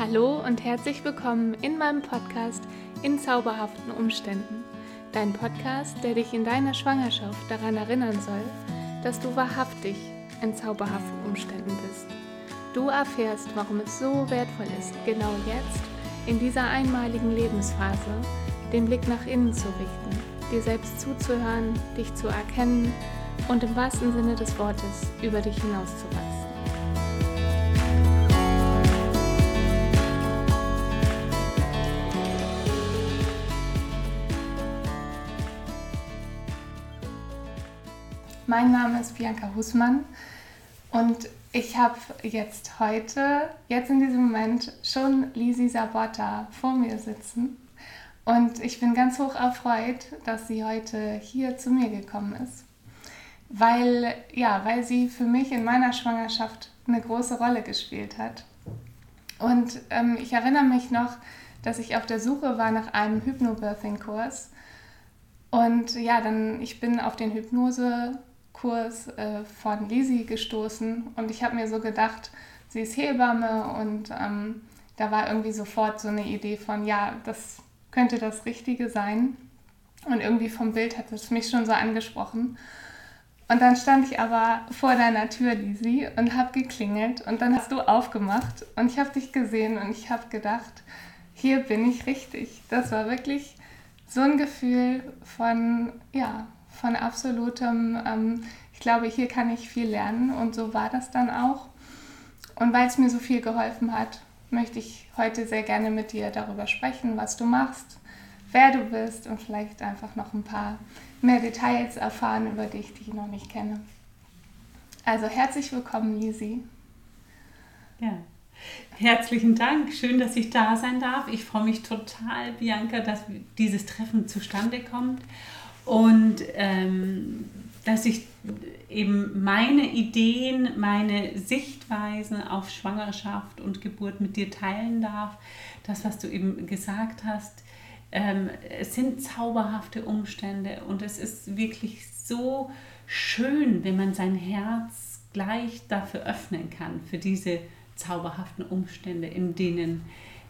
Hallo und herzlich willkommen in meinem Podcast In zauberhaften Umständen. Dein Podcast, der dich in deiner Schwangerschaft daran erinnern soll, dass du wahrhaftig in zauberhaften Umständen bist. Du erfährst, warum es so wertvoll ist, genau jetzt, in dieser einmaligen Lebensphase, den Blick nach innen zu richten, dir selbst zuzuhören, dich zu erkennen und im wahrsten Sinne des Wortes über dich hinauszuwachsen. Mein Name ist Bianca Husmann und ich habe jetzt heute, jetzt in diesem Moment, schon Lisi Sabotta vor mir sitzen. Und ich bin ganz hoch erfreut, dass sie heute hier zu mir gekommen ist. Weil, ja, weil sie für mich in meiner Schwangerschaft eine große Rolle gespielt hat. Und ähm, ich erinnere mich noch, dass ich auf der Suche war nach einem Hypnobirthing-Kurs. Und ja, dann, ich bin auf den Hypnose Kurs äh, von Lisi gestoßen und ich habe mir so gedacht, sie ist Hebamme und ähm, da war irgendwie sofort so eine Idee von, ja, das könnte das Richtige sein. Und irgendwie vom Bild hat es mich schon so angesprochen. Und dann stand ich aber vor deiner Tür, Lisi, und habe geklingelt und dann hast du aufgemacht und ich habe dich gesehen und ich habe gedacht, hier bin ich richtig. Das war wirklich so ein Gefühl von, ja, von absolutem, ähm, ich glaube, hier kann ich viel lernen und so war das dann auch. Und weil es mir so viel geholfen hat, möchte ich heute sehr gerne mit dir darüber sprechen, was du machst, wer du bist und vielleicht einfach noch ein paar mehr Details erfahren über dich, die ich noch nicht kenne. Also herzlich willkommen, Lisi. Ja, herzlichen Dank. Schön, dass ich da sein darf. Ich freue mich total, Bianca, dass dieses Treffen zustande kommt und ähm, dass ich eben meine Ideen, meine Sichtweisen auf Schwangerschaft und Geburt mit dir teilen darf. Das, was du eben gesagt hast, ähm, es sind zauberhafte Umstände und es ist wirklich so schön, wenn man sein Herz gleich dafür öffnen kann, für diese zauberhaften Umstände, in denen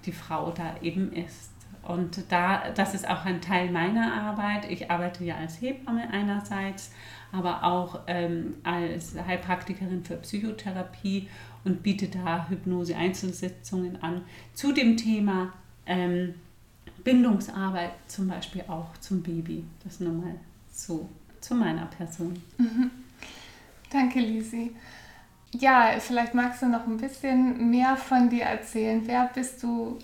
die Frau da eben ist. Und da, das ist auch ein Teil meiner Arbeit. Ich arbeite ja als Hebamme einerseits, aber auch ähm, als Heilpraktikerin für Psychotherapie und biete da Hypnose-Einzelsitzungen an zu dem Thema ähm, Bindungsarbeit, zum Beispiel auch zum Baby. Das nur mal so zu meiner Person. Mhm. Danke, Lisi. Ja, vielleicht magst du noch ein bisschen mehr von dir erzählen. Wer bist du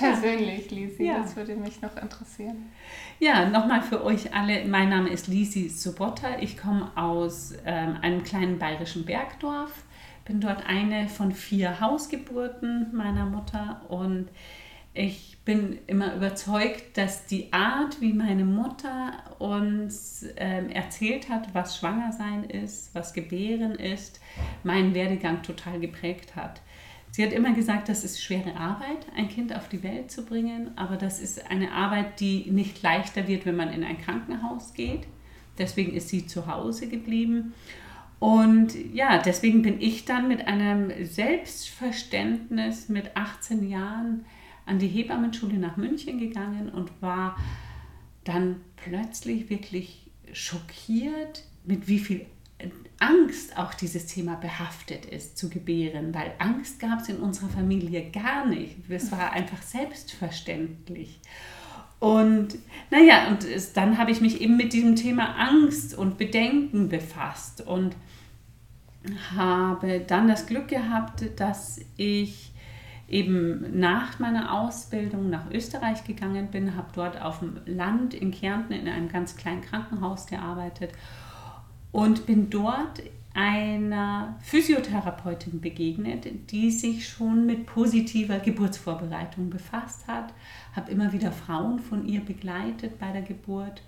persönlich, Lisi? Ja. Das würde mich noch interessieren. Ja, nochmal für euch alle. Mein Name ist Lisi Sobotta. Ich komme aus ähm, einem kleinen bayerischen Bergdorf. Bin dort eine von vier Hausgeburten meiner Mutter und ich bin immer überzeugt, dass die Art, wie meine Mutter uns ähm, erzählt hat, was Schwangersein ist, was Gebären ist, meinen Werdegang total geprägt hat. Sie hat immer gesagt, das ist schwere Arbeit, ein Kind auf die Welt zu bringen, aber das ist eine Arbeit, die nicht leichter wird, wenn man in ein Krankenhaus geht. Deswegen ist sie zu Hause geblieben. Und ja, deswegen bin ich dann mit einem Selbstverständnis mit 18 Jahren an die Hebammenschule nach München gegangen und war dann plötzlich wirklich schockiert, mit wie viel Angst auch dieses Thema behaftet ist, zu gebären, weil Angst gab es in unserer Familie gar nicht. Es war einfach selbstverständlich. Und naja, und es, dann habe ich mich eben mit diesem Thema Angst und Bedenken befasst und habe dann das Glück gehabt, dass ich eben nach meiner Ausbildung nach Österreich gegangen bin, habe dort auf dem Land in Kärnten in einem ganz kleinen Krankenhaus gearbeitet und bin dort einer Physiotherapeutin begegnet, die sich schon mit positiver Geburtsvorbereitung befasst hat, habe immer wieder Frauen von ihr begleitet bei der Geburt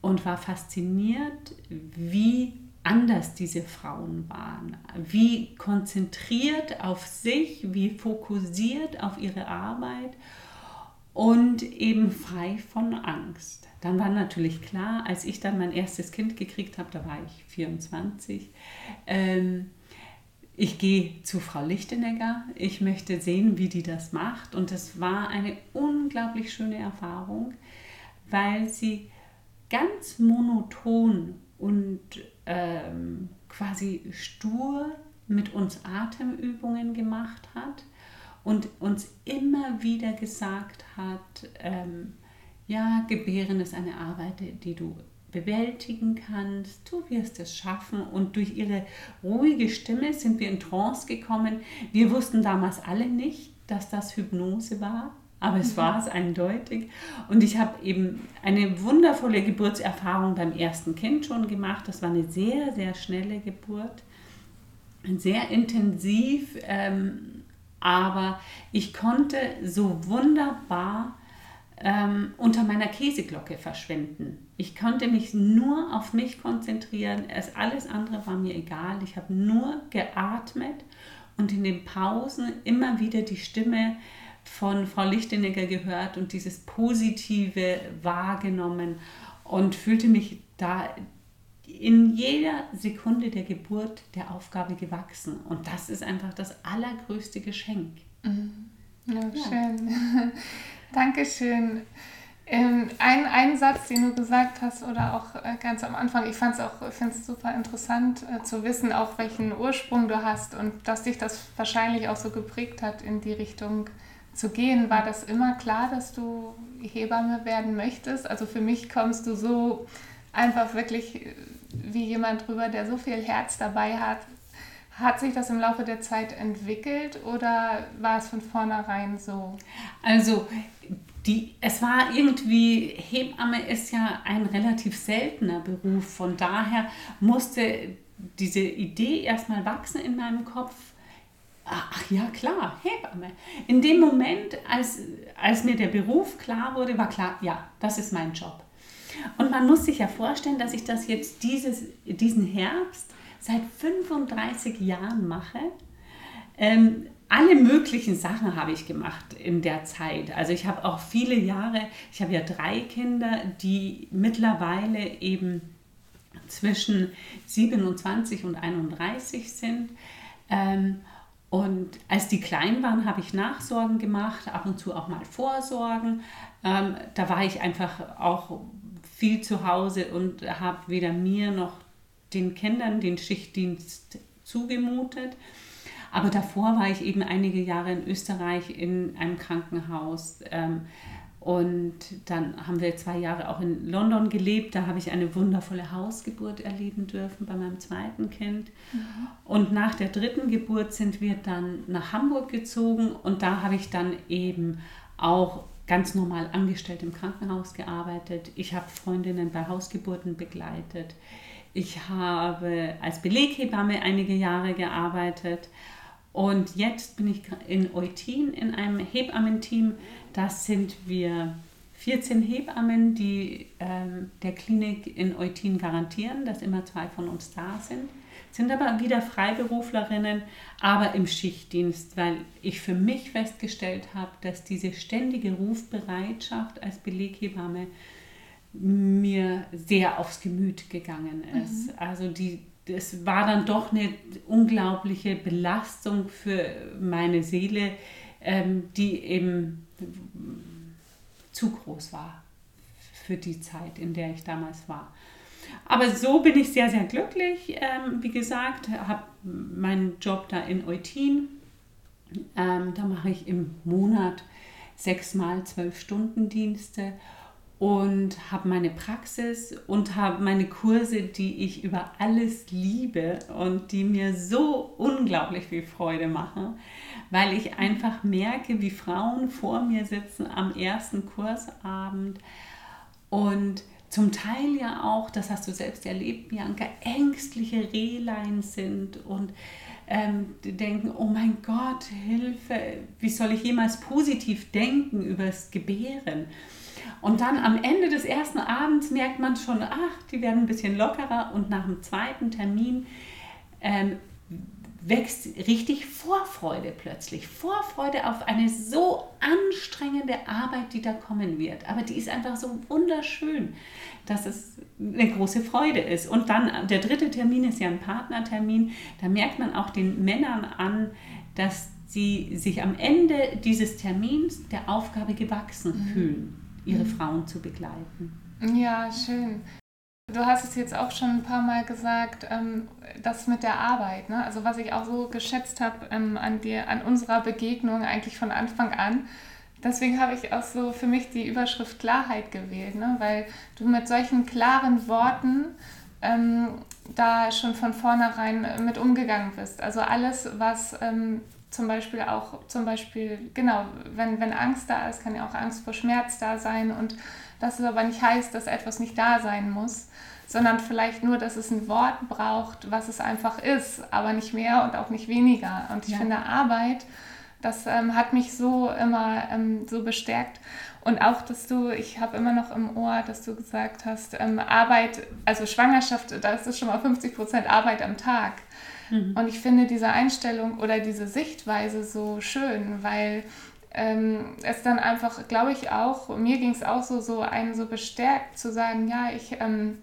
und war fasziniert, wie anders diese Frauen waren, wie konzentriert auf sich, wie fokussiert auf ihre Arbeit und eben frei von Angst. Dann war natürlich klar, als ich dann mein erstes Kind gekriegt habe, da war ich 24, ähm, ich gehe zu Frau Lichtenegger, ich möchte sehen, wie die das macht. Und es war eine unglaublich schöne Erfahrung, weil sie ganz monoton und ähm, quasi stur mit uns Atemübungen gemacht hat und uns immer wieder gesagt hat, ähm, ja, Gebären ist eine Arbeit, die du bewältigen kannst, du wirst es schaffen. Und durch ihre ruhige Stimme sind wir in Trance gekommen. Wir wussten damals alle nicht, dass das Hypnose war, aber es mhm. war es eindeutig. Und ich habe eben eine wundervolle Geburtserfahrung beim ersten Kind schon gemacht. Das war eine sehr, sehr schnelle Geburt, sehr intensiv, ähm, aber ich konnte so wunderbar ähm, unter meiner Käseglocke verschwinden. Ich konnte mich nur auf mich konzentrieren. Es, alles andere war mir egal. Ich habe nur geatmet und in den Pausen immer wieder die Stimme von Frau Lichtenegger gehört und dieses Positive wahrgenommen und fühlte mich da in jeder Sekunde der Geburt der Aufgabe gewachsen. Und das ist einfach das allergrößte Geschenk. Mhm. Ja, schön. Dankeschön. Ähm, ein, ein Satz, den du gesagt hast, oder auch äh, ganz am Anfang, ich fand es auch find's super interessant äh, zu wissen, auch welchen Ursprung du hast und dass dich das wahrscheinlich auch so geprägt hat, in die Richtung zu gehen. War das immer klar, dass du Hebamme werden möchtest? Also für mich kommst du so einfach wirklich äh, wie jemand drüber, der so viel Herz dabei hat. Hat sich das im Laufe der Zeit entwickelt oder war es von vornherein so? Also die, es war irgendwie, Hebamme ist ja ein relativ seltener Beruf, von daher musste diese Idee erstmal wachsen in meinem Kopf. Ach ja, klar, Hebamme. In dem Moment, als, als mir der Beruf klar wurde, war klar, ja, das ist mein Job. Und man muss sich ja vorstellen, dass ich das jetzt dieses, diesen Herbst seit 35 Jahren mache. Ähm, alle möglichen Sachen habe ich gemacht in der Zeit. Also ich habe auch viele Jahre, ich habe ja drei Kinder, die mittlerweile eben zwischen 27 und 31 sind. Ähm, und als die klein waren, habe ich Nachsorgen gemacht, ab und zu auch mal Vorsorgen. Ähm, da war ich einfach auch viel zu Hause und habe weder mir noch den Kindern den Schichtdienst zugemutet. Aber davor war ich eben einige Jahre in Österreich in einem Krankenhaus. Ähm, und dann haben wir zwei Jahre auch in London gelebt. Da habe ich eine wundervolle Hausgeburt erleben dürfen bei meinem zweiten Kind. Mhm. Und nach der dritten Geburt sind wir dann nach Hamburg gezogen. Und da habe ich dann eben auch ganz normal angestellt im Krankenhaus gearbeitet. Ich habe Freundinnen bei Hausgeburten begleitet. Ich habe als Beleghebamme einige Jahre gearbeitet und jetzt bin ich in Eutin in einem Hebammenteam. Das sind wir 14 Hebammen, die ähm, der Klinik in Eutin garantieren, dass immer zwei von uns da sind. Sind aber wieder Freiberuflerinnen, aber im Schichtdienst, weil ich für mich festgestellt habe, dass diese ständige Rufbereitschaft als Beleghebamme mir sehr aufs Gemüt gegangen ist. Mhm. Also die, das war dann doch eine unglaubliche Belastung für meine Seele, ähm, die eben zu groß war für die Zeit, in der ich damals war. Aber so bin ich sehr, sehr glücklich. Ähm, wie gesagt, habe meinen Job da in Eutin. Ähm, da mache ich im Monat sechsmal zwölf Stunden Dienste und habe meine Praxis und habe meine Kurse, die ich über alles liebe und die mir so unglaublich viel Freude machen, weil ich einfach merke, wie Frauen vor mir sitzen am ersten Kursabend und zum Teil ja auch, das hast du selbst erlebt, Bianca, ängstliche Rehlein sind und ähm, denken, oh mein Gott, Hilfe, wie soll ich jemals positiv denken über das Gebären? Und dann am Ende des ersten Abends merkt man schon, ach, die werden ein bisschen lockerer und nach dem zweiten Termin ähm, wächst richtig Vorfreude plötzlich. Vorfreude auf eine so anstrengende Arbeit, die da kommen wird. Aber die ist einfach so wunderschön, dass es eine große Freude ist. Und dann der dritte Termin ist ja ein Partnertermin. Da merkt man auch den Männern an, dass sie sich am Ende dieses Termins der Aufgabe gewachsen mhm. fühlen, ihre. Frauen zu begleiten. Ja, schön. Du hast es jetzt auch schon ein paar Mal gesagt, ähm, das mit der Arbeit. Ne? Also was ich auch so geschätzt habe ähm, an dir, an unserer Begegnung eigentlich von Anfang an. Deswegen habe ich auch so für mich die Überschrift Klarheit gewählt, ne? weil du mit solchen klaren Worten ähm, da schon von vornherein mit umgegangen bist. Also alles, was ähm, zum Beispiel auch, zum Beispiel, genau, wenn, wenn Angst da ist, kann ja auch Angst vor Schmerz da sein und das ist aber nicht heißt, dass etwas nicht da sein muss, sondern vielleicht nur, dass es ein Wort braucht, was es einfach ist, aber nicht mehr und auch nicht weniger. Und ich ja. finde Arbeit, das ähm, hat mich so immer ähm, so bestärkt. Und auch, dass du, ich habe immer noch im Ohr, dass du gesagt hast, ähm, Arbeit, also Schwangerschaft, da ist es schon mal 50 Prozent Arbeit am Tag. Mhm. Und ich finde diese Einstellung oder diese Sichtweise so schön, weil ähm, es dann einfach, glaube ich auch, mir ging es auch so, so einen so bestärkt zu sagen, ja, ich, ähm,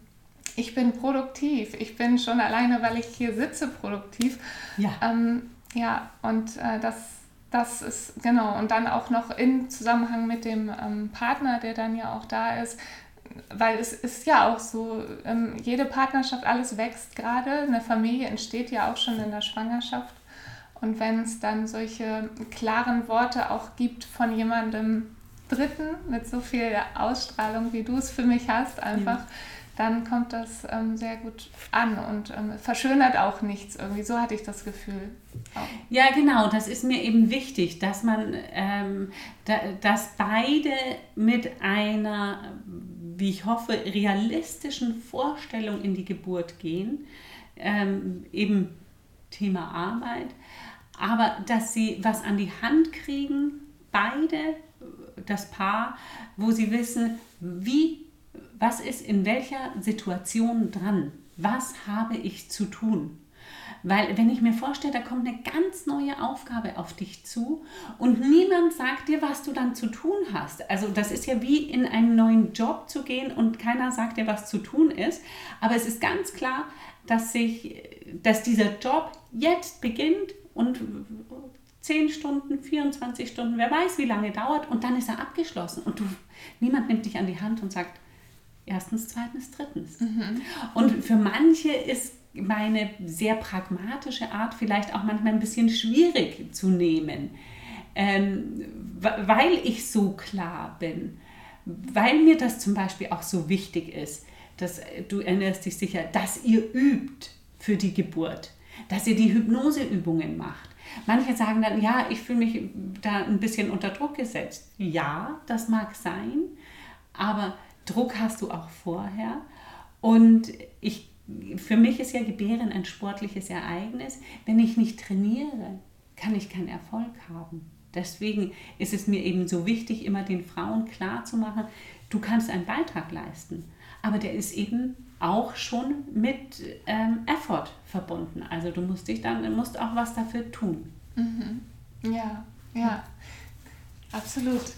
ich bin produktiv, ich bin schon alleine, weil ich hier sitze, produktiv. Ja. Ähm, ja, und äh, das, das ist, genau, und dann auch noch in Zusammenhang mit dem ähm, Partner, der dann ja auch da ist, weil es ist ja auch so, ähm, jede Partnerschaft, alles wächst gerade, eine Familie entsteht ja auch schon in der Schwangerschaft. Und wenn es dann solche klaren Worte auch gibt von jemandem Dritten mit so viel Ausstrahlung, wie du es für mich hast, einfach, ja. dann kommt das ähm, sehr gut an und ähm, verschönert auch nichts irgendwie. So hatte ich das Gefühl. Auch. Ja, genau, das ist mir eben wichtig, dass man, ähm, da, dass beide mit einer, wie ich hoffe, realistischen Vorstellung in die Geburt gehen. Ähm, eben Thema Arbeit, aber dass sie was an die Hand kriegen, beide, das Paar, wo sie wissen, wie, was ist in welcher Situation dran, was habe ich zu tun. Weil wenn ich mir vorstelle, da kommt eine ganz neue Aufgabe auf dich zu und niemand sagt dir, was du dann zu tun hast. Also das ist ja wie in einen neuen Job zu gehen und keiner sagt dir, was zu tun ist. Aber es ist ganz klar, dass, sich, dass dieser Job jetzt beginnt und 10 Stunden, 24 Stunden, wer weiß, wie lange dauert und dann ist er abgeschlossen und du, niemand nimmt dich an die Hand und sagt, erstens, zweitens, drittens. Mhm. Und für manche ist meine sehr pragmatische Art vielleicht auch manchmal ein bisschen schwierig zu nehmen, ähm, weil ich so klar bin, weil mir das zum Beispiel auch so wichtig ist, dass du erinnerst dich sicher, dass ihr übt für die Geburt dass ihr die Hypnoseübungen macht. Manche sagen dann, ja, ich fühle mich da ein bisschen unter Druck gesetzt. Ja, das mag sein, aber Druck hast du auch vorher. Und ich, für mich ist ja Gebären ein sportliches Ereignis. Wenn ich nicht trainiere, kann ich keinen Erfolg haben. Deswegen ist es mir eben so wichtig, immer den Frauen klarzumachen, du kannst einen Beitrag leisten, aber der ist eben auch schon mit ähm, Effort verbunden. Also du musst dich dann musst auch was dafür tun. Mhm. Ja, ja, absolut.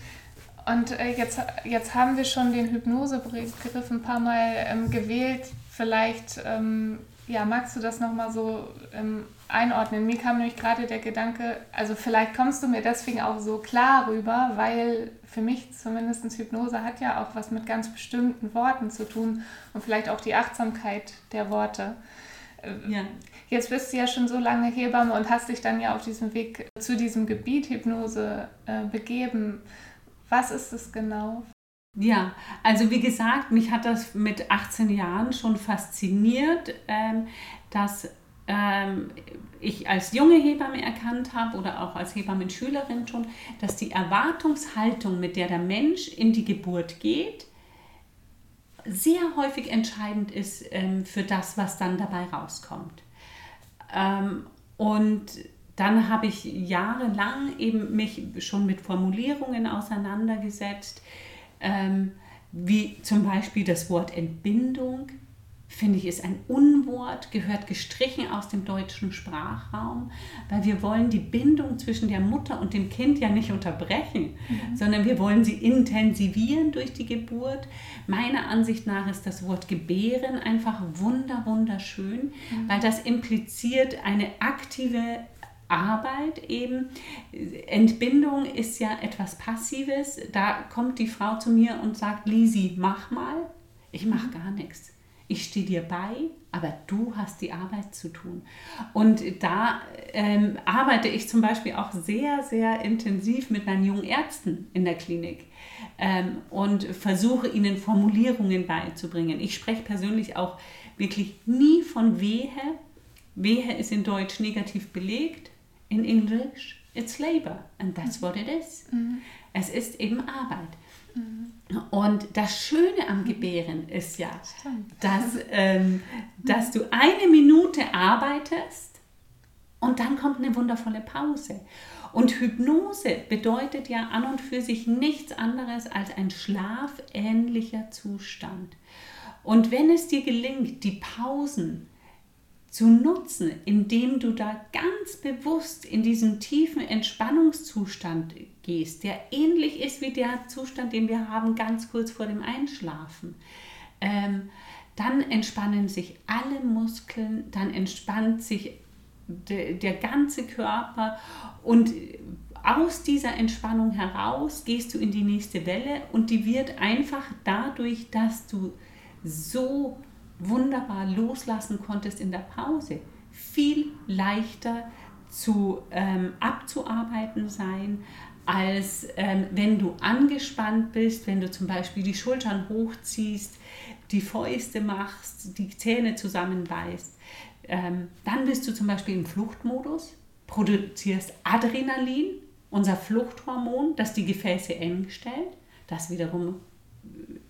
Und äh, jetzt, jetzt haben wir schon den Hypnosebegriff ein paar Mal ähm, gewählt. Vielleicht ähm, ja, magst du das nochmal so ähm, einordnen? Mir kam nämlich gerade der Gedanke, also vielleicht kommst du mir deswegen auch so klar rüber, weil für mich zumindest Hypnose hat ja auch was mit ganz bestimmten Worten zu tun und vielleicht auch die Achtsamkeit der Worte. Äh, ja. Jetzt bist du ja schon so lange Hebamme und hast dich dann ja auf diesem Weg zu diesem Gebiet Hypnose äh, begeben. Was ist es genau? Ja, also wie gesagt, mich hat das mit 18 Jahren schon fasziniert, ähm, dass ähm, ich als junge Hebamme erkannt habe oder auch als Hebammenschülerin schon, dass die Erwartungshaltung, mit der der Mensch in die Geburt geht, sehr häufig entscheidend ist ähm, für das, was dann dabei rauskommt. und dann habe ich jahrelang eben mich schon mit Formulierungen auseinandergesetzt, ähm, wie zum Beispiel das Wort Entbindung. finde ich, ist ein Unwort, gehört gestrichen aus dem deutschen Sprachraum, weil wir wollen die Bindung zwischen der Mutter und dem Kind ja nicht unterbrechen, mhm. sondern wir wollen sie intensivieren durch die Geburt. Meiner Ansicht nach ist das Wort gebären einfach wunder, wunderschön, mhm. weil das impliziert eine aktive Arbeit eben. Entbindung ist ja etwas Passives. Da kommt die Frau zu mir und sagt, Lisi, mach mal. Ich mache mhm. gar nichts ich stehe dir bei, aber du hast die Arbeit zu tun. Und da ähm, arbeite ich zum Beispiel auch sehr, sehr intensiv mit meinen jungen Ärzten in der Klinik ähm, und versuche ihnen Formulierungen beizubringen. Ich spreche persönlich auch wirklich nie von Wehe. Wehe ist in Deutsch negativ belegt. In English, it's labor. And that's what it is. Mhm. Es ist eben Arbeit. Und das Schöne am Gebären ist ja, dass, ähm, dass du eine Minute arbeitest und dann kommt eine wundervolle Pause. Und Hypnose bedeutet ja an und für sich nichts anderes als ein schlafähnlicher Zustand. Und wenn es dir gelingt, die Pausen zu nutzen, indem du da ganz bewusst in diesen tiefen Entspannungszustand gehst, der ähnlich ist wie der Zustand, den wir haben ganz kurz vor dem Einschlafen. Ähm, dann entspannen sich alle Muskeln, dann entspannt sich de, der ganze Körper und aus dieser Entspannung heraus gehst du in die nächste Welle und die wird einfach dadurch, dass du so wunderbar loslassen konntest in der Pause, viel leichter zu ähm, abzuarbeiten sein, als ähm, wenn du angespannt bist, wenn du zum Beispiel die Schultern hochziehst, die Fäuste machst, die Zähne zusammenbeißt. Ähm, dann bist du zum Beispiel im Fluchtmodus, produzierst Adrenalin, unser Fluchthormon, das die Gefäße eng stellt. Das wiederum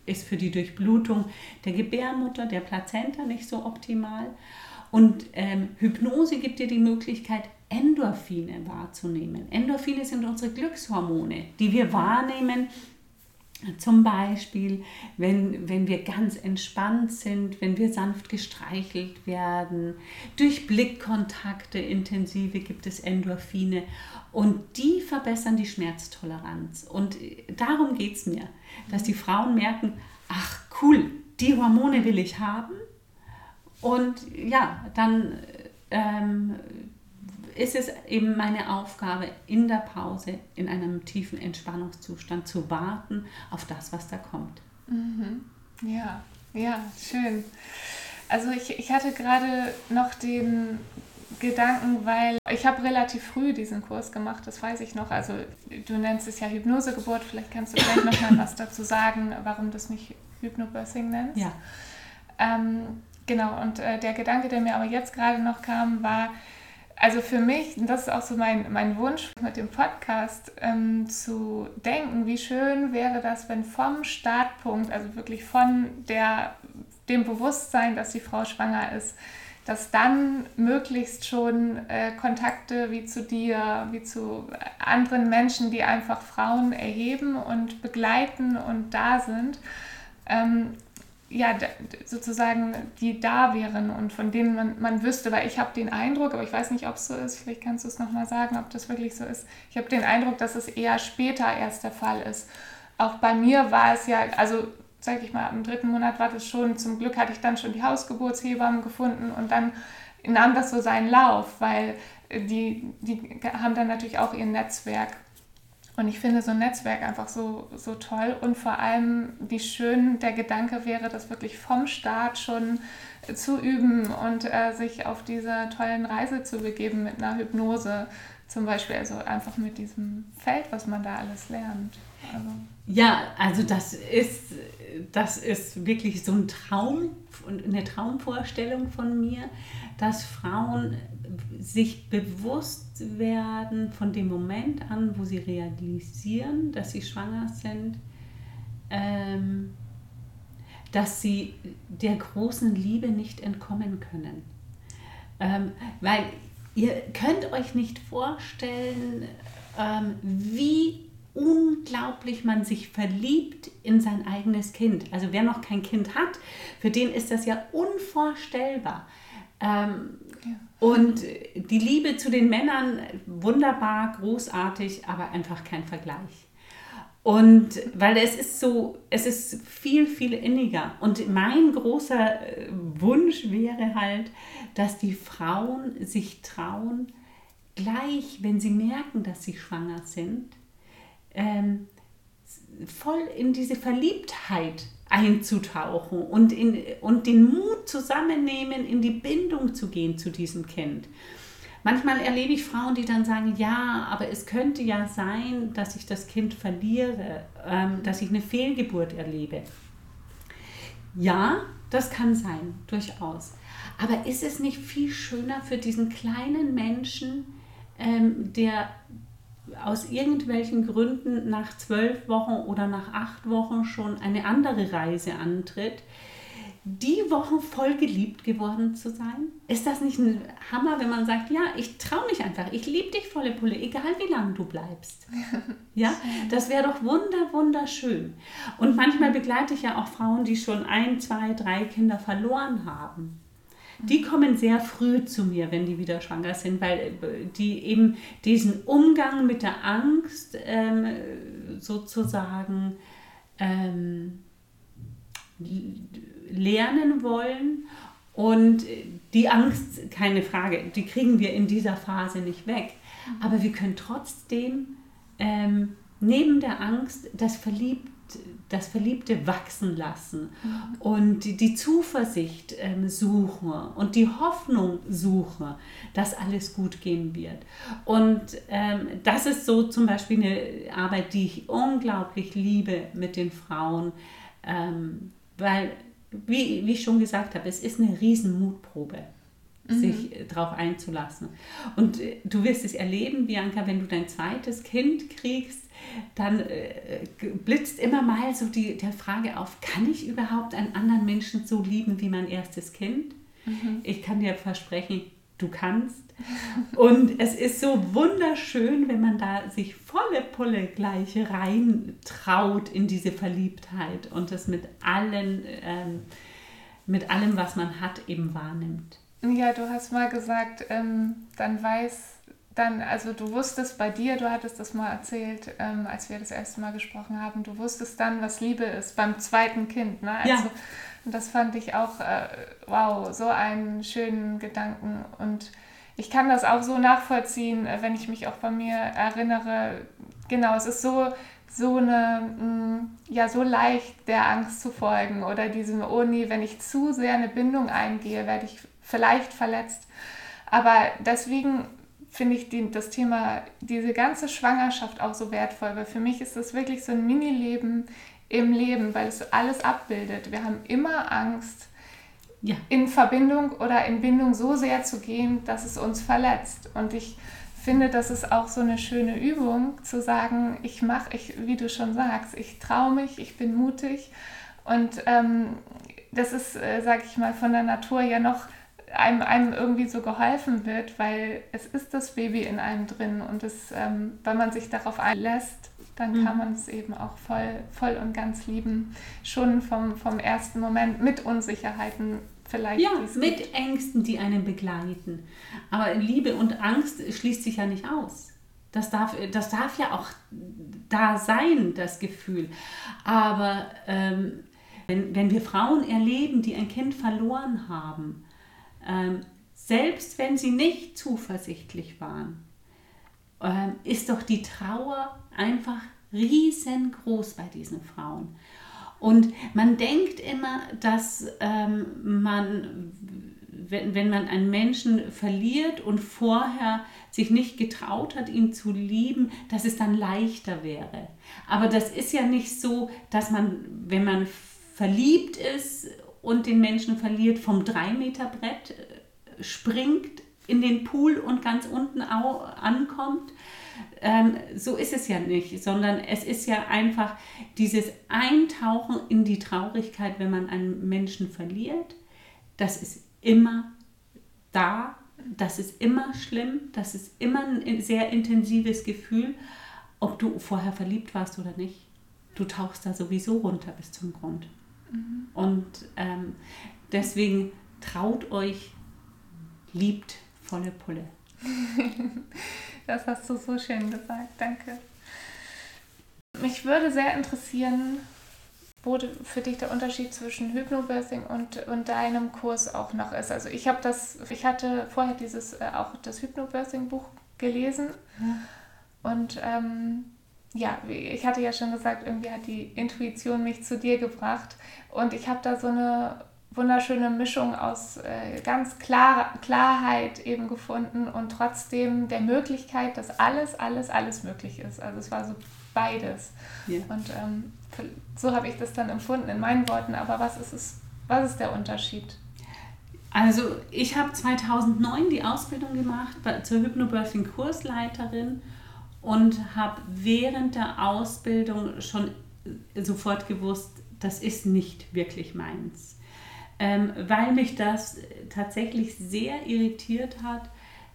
ist für die Durchblutung der Gebärmutter, der Plazenta nicht so optimal. Und ähm, Hypnose gibt dir die Möglichkeit, Endorphine wahrzunehmen. Endorphine sind unsere Glückshormone, die wir wahrnehmen, zum Beispiel, wenn, wenn wir ganz entspannt sind, wenn wir sanft gestreichelt werden, durch Blickkontakte intensive gibt es Endorphine und die verbessern die Schmerztoleranz. Und darum geht es mir, dass die Frauen merken, ach cool, die Hormone will ich haben und ja, dann ähm, ist es eben meine Aufgabe, in der Pause in einem tiefen Entspannungszustand zu warten auf das, was da kommt. Mhm. Ja, ja, schön. Also ich, ich hatte gerade noch den Gedanken, weil ich habe relativ früh diesen Kurs gemacht, das weiß ich noch. Also du nennst es ja Hypnosegeburt, vielleicht kannst du gleich noch mal was dazu sagen, warum du es nicht Hypnobirthing nennst. Ja. Ähm, genau, und äh, der Gedanke, der mir aber jetzt gerade noch kam, war, also für mich, und das ist auch so mein, mein Wunsch mit dem Podcast, ähm, zu denken, wie schön wäre das, wenn vom Startpunkt, also wirklich von der, dem Bewusstsein, dass die Frau schwanger ist, dass dann möglichst schon äh, Kontakte wie zu dir, wie zu anderen Menschen, die einfach Frauen erheben und begleiten und da sind, ähm, ja, sozusagen die da wären und von denen man, man wüsste, weil ich habe den Eindruck, aber ich weiß nicht, ob es so ist, vielleicht kannst du es nochmal sagen, ob das wirklich so ist. Ich habe den Eindruck, dass es eher später erst der Fall ist. Auch bei mir war es ja, also sage ich mal, im dritten Monat war das schon, zum Glück hatte ich dann schon die Hausgeburtshebammen gefunden und dann nahm das so seinen Lauf, weil die, die haben dann natürlich auch ihr Netzwerk und ich finde so ein Netzwerk einfach so, so toll und vor allem, wie schön der Gedanke wäre, das wirklich vom Start schon zu üben und äh, sich auf diese tollen Reise zu begeben mit einer Hypnose zum Beispiel, also einfach mit diesem Feld, was man da alles lernt. Also. Ja, also das ist, das ist wirklich so ein Traum, eine Traumvorstellung von mir, dass Frauen sich bewusst werden von dem Moment an, wo sie realisieren, dass sie schwanger sind, ähm, dass sie der großen Liebe nicht entkommen können. Ähm, weil ihr könnt euch nicht vorstellen, ähm, wie unglaublich man sich verliebt in sein eigenes Kind. Also wer noch kein Kind hat, für den ist das ja unvorstellbar. Ähm, ja. Und die Liebe zu den Männern, wunderbar, großartig, aber einfach kein Vergleich. Und weil es ist so, es ist viel, viel inniger. Und mein großer äh, Wunsch wäre halt, dass die Frauen sich trauen, gleich, wenn sie merken, dass sie schwanger sind, ähm, voll in diese Verliebtheit einzutauchen und, in, und den Mut zusammennehmen, in die Bindung zu gehen zu diesem Kind. Manchmal erlebe ich Frauen, die dann sagen, ja, aber es könnte ja sein, dass ich das Kind verliere, ähm, dass ich eine Fehlgeburt erlebe. Ja, das kann sein, durchaus. Aber ist es nicht viel schöner für diesen kleinen Menschen, ähm, der aus irgendwelchen Gründen nach zwölf Wochen oder nach acht Wochen schon eine andere Reise antritt, die Wochen voll geliebt geworden zu sein? Ist das nicht ein Hammer, wenn man sagt, ja, ich traue mich einfach, ich liebe dich volle Pulle, egal wie lange du bleibst? Ja, das wäre doch wunder, wunderschön. Und manchmal begleite ich ja auch Frauen, die schon ein, zwei, drei Kinder verloren haben die kommen sehr früh zu mir, wenn die wieder schwanger sind, weil äh, die eben diesen Umgang mit der Angst ähm, sozusagen ähm, lernen wollen. Und die Angst, keine Frage, die kriegen wir in dieser Phase nicht weg. Aber wir können trotzdem ähm, neben der Angst das Verliebte das Verliebte wachsen lassen mhm. und die, die Zuversicht ähm, suchen und die Hoffnung suchen, dass alles gut gehen wird. Und ähm, das ist so zum Beispiel eine Arbeit, die ich unglaublich liebe mit den Frauen, ähm, weil, wie, wie ich schon gesagt habe, es ist eine Riesenmutprobe mhm. sich äh, darauf einzulassen. Und äh, du wirst es erleben, Bianca, wenn du dein zweites Kind kriegst, dann äh, blitzt immer mal so die der Frage auf, kann ich überhaupt einen anderen Menschen so lieben wie mein erstes Kind? Mhm. Ich kann dir versprechen, du kannst. Und es ist so wunderschön, wenn man da sich volle Pulle gleich reintraut in diese Verliebtheit und das mit allen, ähm, mit allem, was man hat, eben wahrnimmt. Ja, du hast mal gesagt, ähm, dann weiß dann, also du wusstest bei dir, du hattest das mal erzählt, ähm, als wir das erste Mal gesprochen haben, du wusstest dann, was Liebe ist beim zweiten Kind. Ne? Also, ja. Und das fand ich auch, äh, wow, so einen schönen Gedanken. Und ich kann das auch so nachvollziehen, äh, wenn ich mich auch bei mir erinnere. Genau, es ist so, so eine, mm, ja, so leicht der Angst zu folgen oder diesem, oh nee, wenn ich zu sehr eine Bindung eingehe, werde ich vielleicht verletzt. Aber deswegen finde ich die, das Thema, diese ganze Schwangerschaft auch so wertvoll, weil für mich ist das wirklich so ein Mini-Leben im Leben, weil es alles abbildet. Wir haben immer Angst, ja. in Verbindung oder in Bindung so sehr zu gehen, dass es uns verletzt. Und ich finde, das ist auch so eine schöne Übung, zu sagen, ich mache, ich, wie du schon sagst, ich traue mich, ich bin mutig. Und ähm, das ist, äh, sage ich mal, von der Natur ja noch einem, einem irgendwie so geholfen wird, weil es ist das Baby in einem drin und es, ähm, wenn man sich darauf einlässt, dann mhm. kann man es eben auch voll, voll und ganz lieben. Schon vom, vom ersten Moment mit Unsicherheiten vielleicht. Ja, mit gibt. Ängsten, die einen begleiten. Aber Liebe und Angst schließt sich ja nicht aus. Das darf, das darf ja auch da sein, das Gefühl. Aber ähm, wenn, wenn wir Frauen erleben, die ein Kind verloren haben, ähm, selbst wenn sie nicht zuversichtlich waren, ähm, ist doch die Trauer einfach riesengroß bei diesen Frauen. Und man denkt immer, dass ähm, man, wenn, wenn man einen Menschen verliert und vorher sich nicht getraut hat, ihn zu lieben, dass es dann leichter wäre. Aber das ist ja nicht so, dass man, wenn man verliebt ist und den Menschen verliert, vom 3-Meter-Brett äh, springt in den Pool und ganz unten ankommt. Ähm, so ist es ja nicht, sondern es ist ja einfach dieses Eintauchen in die Traurigkeit, wenn man einen Menschen verliert. Das ist immer da, das ist immer schlimm, das ist immer ein sehr intensives Gefühl. ob du vorher verliebt warst oder nicht. Du tauchst da sowieso runter bis zum Grund. Mhm. Und ähm, deswegen traut euch, liebt volle Pulle. das hast du so schön gesagt, danke. Mich würde sehr interessieren, wo für dich der Unterschied zwischen Hypnobirthing und, und deinem Kurs auch noch ist. Also ich habe das, ich hatte vorher dieses äh, auch das Hypnobirthing-Buch gelesen ja. und ähm, ja, ich hatte ja schon gesagt, irgendwie hat die Intuition mich zu dir gebracht und ich habe da so eine wunderschöne Mischung aus äh, ganz klar, Klarheit eben gefunden und trotzdem der Möglichkeit, dass alles, alles, alles möglich ist. Also es war so beides. Yeah. Und ähm, so habe ich das dann empfunden in meinen Worten. Aber was ist es? Was ist der Unterschied? Also ich habe 2009 die Ausbildung gemacht zur Hypnobirthing Kursleiterin und habe während der Ausbildung schon sofort gewusst, das ist nicht wirklich meins ähm, weil mich das tatsächlich sehr irritiert hat,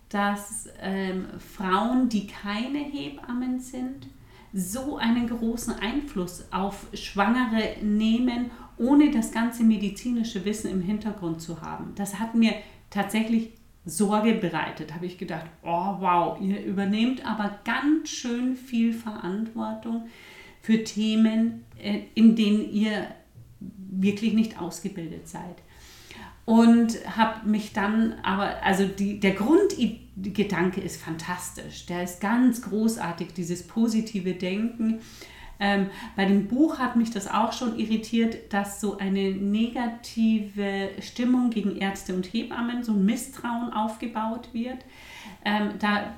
dass ähm, Frauen, die keine Hebammen sind, so einen großen Einfluss auf Schwangere nehmen, ohne das ganze medizinische Wissen im Hintergrund zu haben. Das hat mir tatsächlich Sorge bereitet. Habe ich gedacht, oh wow, ihr übernehmt aber ganz schön viel Verantwortung für Themen, äh, in denen ihr wirklich nicht ausgebildet seid. Und habe mich dann aber, also die, der Grundgedanke ist fantastisch, der ist ganz großartig, dieses positive Denken. Ähm, bei dem Buch hat mich das auch schon irritiert, dass so eine negative Stimmung gegen Ärzte und Hebammen, so ein Misstrauen aufgebaut wird. Ähm, da,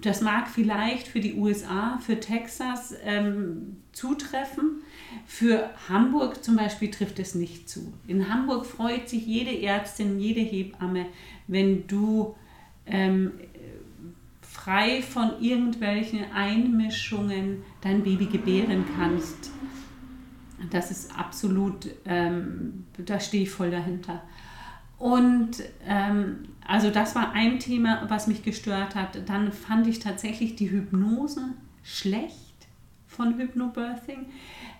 das mag vielleicht für die USA, für Texas ähm, zutreffen, für Hamburg zum Beispiel trifft es nicht zu. In Hamburg freut sich jede Ärztin, jede Hebamme, wenn du ähm, frei von irgendwelchen Einmischungen dein Baby gebären kannst. Das ist absolut, ähm, da stehe ich voll dahinter. Und ähm, also das war ein Thema, was mich gestört hat. Dann fand ich tatsächlich die Hypnose schlecht von Hypnobirthing.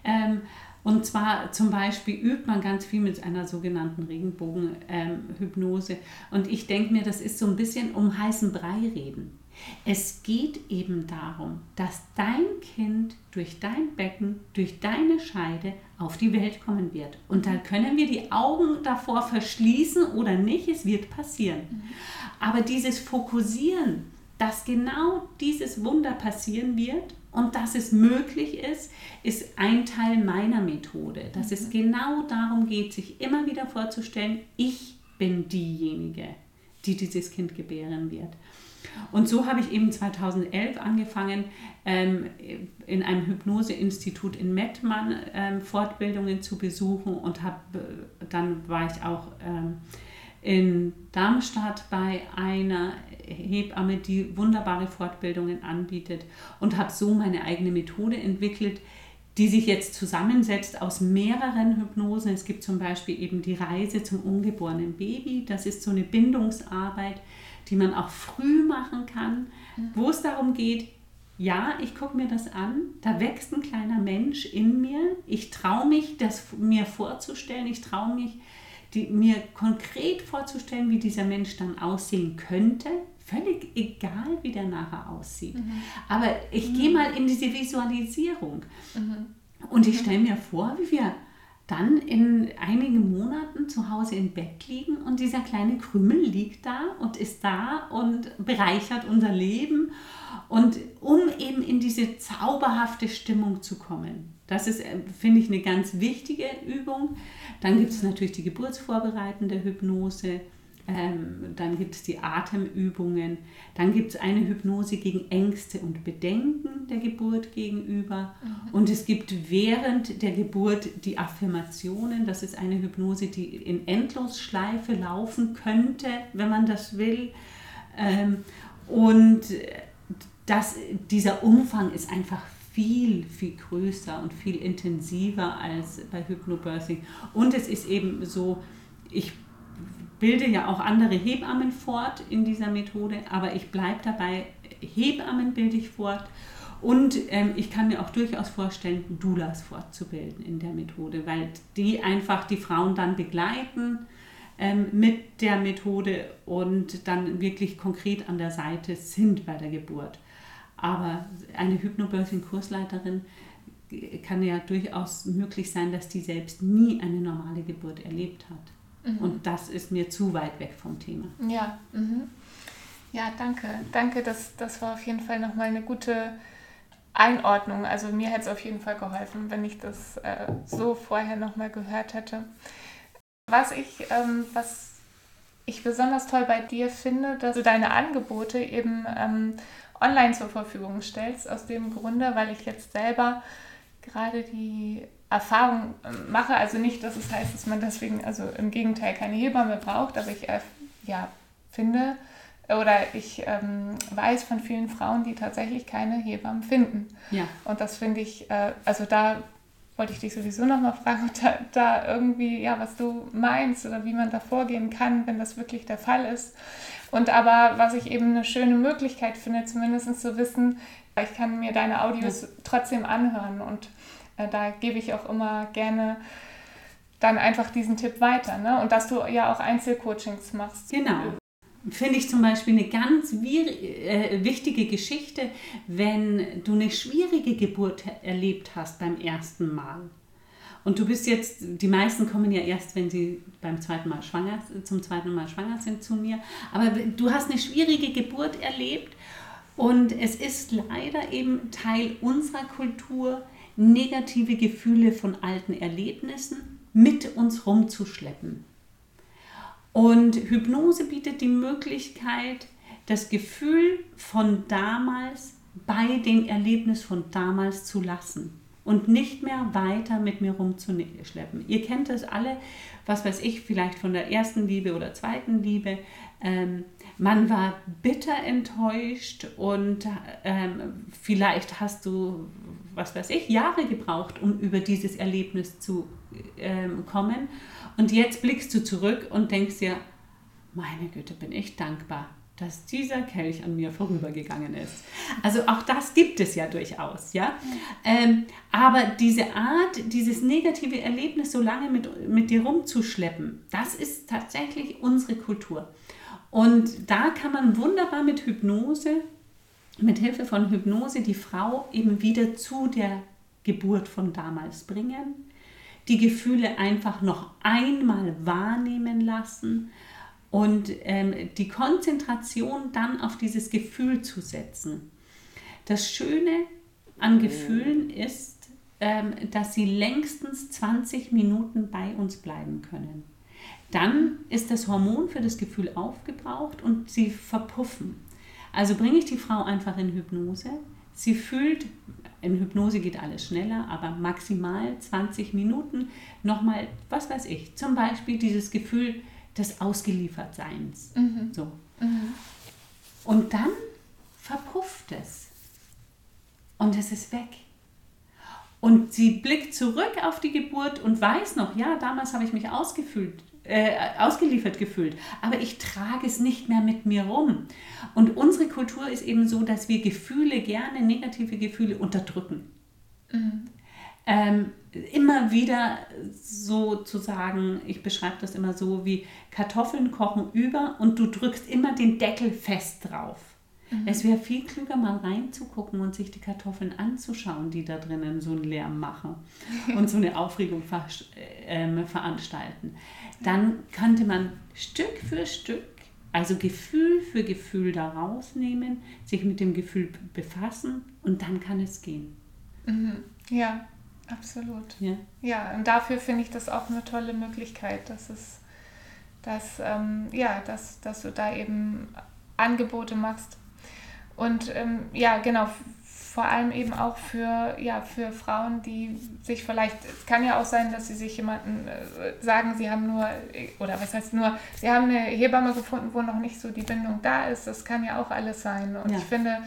Ähm, und zwar zum Beispiel übt man ganz viel mit einer sogenannten Regenbogenhypnose. Ähm, und ich denke mir, das ist so ein bisschen um heißen Brei reden. Es geht eben darum, dass dein Kind durch dein Becken, durch deine Scheide auf die Welt kommen wird. Und da können wir die Augen davor verschließen oder nicht, es wird passieren. Mhm. Aber dieses Fokussieren, dass genau dieses Wunder passieren wird und dass es möglich ist, ist ein Teil meiner Methode. Dass es mhm. genau darum geht, sich immer wieder vorzustellen, ich bin diejenige, die dieses Kind gebären wird. Und so habe ich eben 2011 angefangen, ähm, in einem Hypnoseinstitut in Mettmann ähm, Fortbildungen zu besuchen und habe, äh, dann war ich auch ähm, in Darmstadt bei einer Hebamme, die wunderbare Fortbildungen anbietet und habe so meine eigene Methode entwickelt, die sich jetzt zusammensetzt aus mehreren Hypnosen. Es gibt zum Beispiel eben die Reise zum ungeborenen Baby. Das ist so eine Bindungsarbeit, die man auch früh machen kann, mhm. wo es darum geht, ja, ich gucke mir das an, da wächst ein kleiner Mensch in mir. Ich traue mich, das mir vorzustellen. Ich traue mich, die, mir konkret vorzustellen, wie dieser Mensch dann aussehen könnte. Völlig egal, wie der nachher aussieht. Mhm. Aber ich mhm. gehe mal in diese Visualisierung. Mhm. Und ich stelle mir vor, wie wir dann in einigen Monaten zu Hause im Bett liegen und dieser kleine Krümel liegt da und ist da und bereichert unser Leben. Und um eben in diese zauberhafte Stimmung zu kommen, das ist, äh, finde ich, eine ganz wichtige Übung. Dann gibt es natürlich die geburtsvorbereitende Hypnose. Ähm, dann gibt es die Atemübungen. Dann gibt es eine Hypnose gegen Ängste und Bedenken der Geburt gegenüber. Mhm. Und es gibt während der Geburt die Affirmationen. Das ist eine Hypnose, die in Endlosschleife laufen könnte, wenn man das will. Ähm, und das, dieser Umfang ist einfach viel, viel größer und viel intensiver als bei Hypnobirthing. Und es ist eben so, ich bilde ja auch andere Hebammen fort in dieser Methode, aber ich bleibe dabei, Hebammen bilde ich fort Und ähm, ich kann mir auch durchaus vorstellen, Doulas fortzubilden in der Methode, weil die einfach die Frauen dann begleiten ähm, mit der Methode und dann wirklich konkret an der Seite sind bei der Geburt. Aber eine Hypnobirthing-Kursleiterin kann ja durchaus möglich sein, dass die selbst nie eine normale Geburt erlebt hat. Mhm. Und das ist mir zu weit weg vom Thema. Ja, mhm. ja, danke. Danke, das, das war auf jeden Fall nochmal eine gute Einordnung. Also mir hätte es auf jeden Fall geholfen, wenn ich das äh, so vorher nochmal gehört hätte. Was ich, ähm, was ich besonders toll bei dir finde, dass du deine Angebote eben ähm, online zur Verfügung stellst, aus dem Grunde, weil ich jetzt selber gerade die Erfahrung ähm, mache, also nicht, dass es heißt, dass man deswegen, also im Gegenteil, keine Hebamme braucht, aber ich äh, ja, finde oder ich ähm, weiß von vielen Frauen, die tatsächlich keine Hebammen finden. Ja. Und das finde ich, äh, also da wollte ich dich sowieso nochmal fragen, da, da, irgendwie, ja, was du meinst oder wie man da vorgehen kann, wenn das wirklich der Fall ist. Und aber was ich eben eine schöne Möglichkeit finde, zumindest zu wissen, ich kann mir deine Audios ja. trotzdem anhören und äh, da gebe ich auch immer gerne dann einfach diesen Tipp weiter. Ne? Und dass du ja auch Einzelcoachings machst. Genau finde ich zum Beispiel eine ganz äh, wichtige Geschichte, wenn du eine schwierige Geburt erlebt hast beim ersten Mal. Und du bist jetzt, die meisten kommen ja erst, wenn sie beim zweiten Mal schwanger, zum zweiten Mal schwanger sind zu mir. Aber du hast eine schwierige Geburt erlebt und es ist leider eben Teil unserer Kultur, negative Gefühle von alten Erlebnissen mit uns rumzuschleppen. Und Hypnose bietet die Möglichkeit, das Gefühl von damals bei dem Erlebnis von damals zu lassen und nicht mehr weiter mit mir rumzuschleppen. Ihr kennt das alle, was weiß ich, vielleicht von der ersten Liebe oder zweiten Liebe. Ähm, man war bitter enttäuscht und ähm, vielleicht hast du, was weiß ich, Jahre gebraucht, um über dieses Erlebnis zu ähm, kommen. Und jetzt blickst du zurück und denkst dir, meine Güte, bin ich dankbar, dass dieser Kelch an mir vorübergegangen ist. Also auch das gibt es ja durchaus, ja. Ähm, aber diese Art, dieses negative Erlebnis so lange mit, mit dir rumzuschleppen, das ist tatsächlich unsere Kultur. Und da kann man wunderbar mit Hypnose, mit Hilfe von Hypnose die Frau eben wieder zu der Geburt von damals bringen die Gefühle einfach noch einmal wahrnehmen lassen und ähm, die Konzentration dann auf dieses Gefühl zu setzen. Das Schöne an Gefühlen ist, ähm, dass sie längstens 20 Minuten bei uns bleiben können. Dann ist das Hormon für das Gefühl aufgebraucht und sie verpuffen. Also bringe ich die Frau einfach in Hypnose. Sie fühlt in Hypnose geht alles schneller, aber maximal 20 Minuten nochmal, was weiß ich, zum Beispiel dieses Gefühl des Ausgeliefertseins. Mhm. So. Mhm. Und dann verpufft es. Und es ist weg. Und sie blickt zurück auf die Geburt und weiß noch, ja, damals habe ich mich ausgefühlt, äh, ausgeliefert gefühlt, aber ich trage es nicht mehr mit mir rum. Und unsere Kultur ist eben so, dass wir Gefühle gerne, negative Gefühle unterdrücken. Mhm. Ähm, immer wieder sozusagen, ich beschreibe das immer so, wie Kartoffeln kochen über und du drückst immer den Deckel fest drauf. Mhm. Es wäre viel klüger, mal reinzugucken und sich die Kartoffeln anzuschauen, die da drinnen so einen Lärm machen und so eine Aufregung ver äh, veranstalten dann könnte man Stück für Stück, also Gefühl für Gefühl da rausnehmen, sich mit dem Gefühl befassen und dann kann es gehen. Mhm. Ja, absolut. Ja, ja und dafür finde ich das auch eine tolle Möglichkeit, dass es, dass, ähm, ja, dass, dass du da eben Angebote machst. Und ähm, ja, genau, vor allem eben auch für, ja, für Frauen, die sich vielleicht, es kann ja auch sein, dass sie sich jemanden äh, sagen, sie haben nur, oder was heißt nur, sie haben eine Hebamme gefunden, wo noch nicht so die Bindung da ist. Das kann ja auch alles sein. Und ja. ich finde,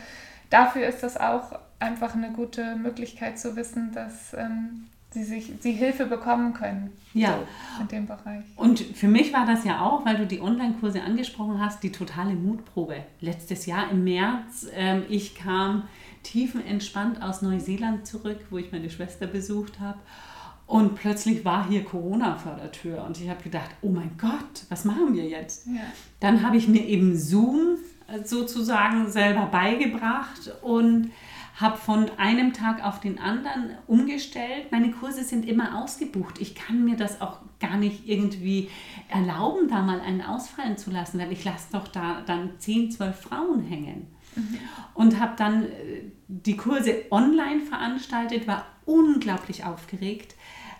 dafür ist das auch einfach eine gute Möglichkeit zu wissen, dass, ähm, sie sich sie Hilfe bekommen können. Ja. In dem Bereich. Und für mich war das ja auch, weil du die Online-Kurse angesprochen hast, die totale Mutprobe. Letztes Jahr im März, ähm, ich kam tiefenentspannt aus Neuseeland zurück, wo ich meine Schwester besucht habe. Und plötzlich war hier Corona vor der Tür und ich habe gedacht, oh mein Gott, was machen wir jetzt? Ja. Dann habe ich mir eben Zoom äh, sozusagen selber beigebracht und habe von einem Tag auf den anderen umgestellt. Meine Kurse sind immer ausgebucht. Ich kann mir das auch gar nicht irgendwie erlauben, da mal einen ausfallen zu lassen, weil ich lasse doch da dann 10, 12 Frauen hängen. Mhm. Und habe dann äh, die Kurse online veranstaltet, war unglaublich aufgeregt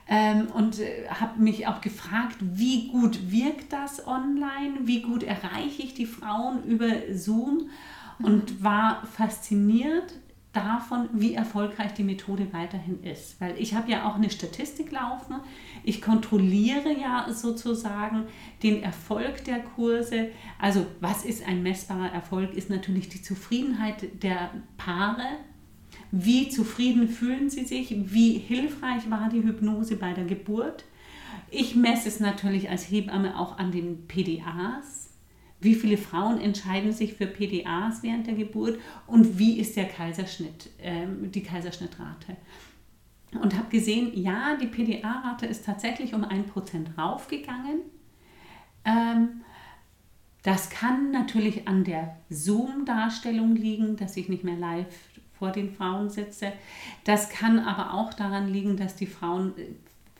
ähm, und äh, habe mich auch gefragt, wie gut wirkt das online, wie gut erreiche ich die Frauen über Zoom und mhm. war fasziniert davon, wie erfolgreich die Methode weiterhin ist. Weil ich habe ja auch eine Statistik laufen. Ich kontrolliere ja sozusagen den Erfolg der Kurse. Also was ist ein messbarer Erfolg? Ist natürlich die Zufriedenheit der Paare. Wie zufrieden fühlen sie sich? Wie hilfreich war die Hypnose bei der Geburt? Ich messe es natürlich als Hebamme auch an den PDAs wie viele Frauen entscheiden sich für PDAs während der Geburt und wie ist der Kaiserschnitt, ähm, die Kaiserschnittrate. Und habe gesehen, ja, die PDA-Rate ist tatsächlich um 1% raufgegangen. Ähm, das kann natürlich an der Zoom-Darstellung liegen, dass ich nicht mehr live vor den Frauen sitze. Das kann aber auch daran liegen, dass die Frauen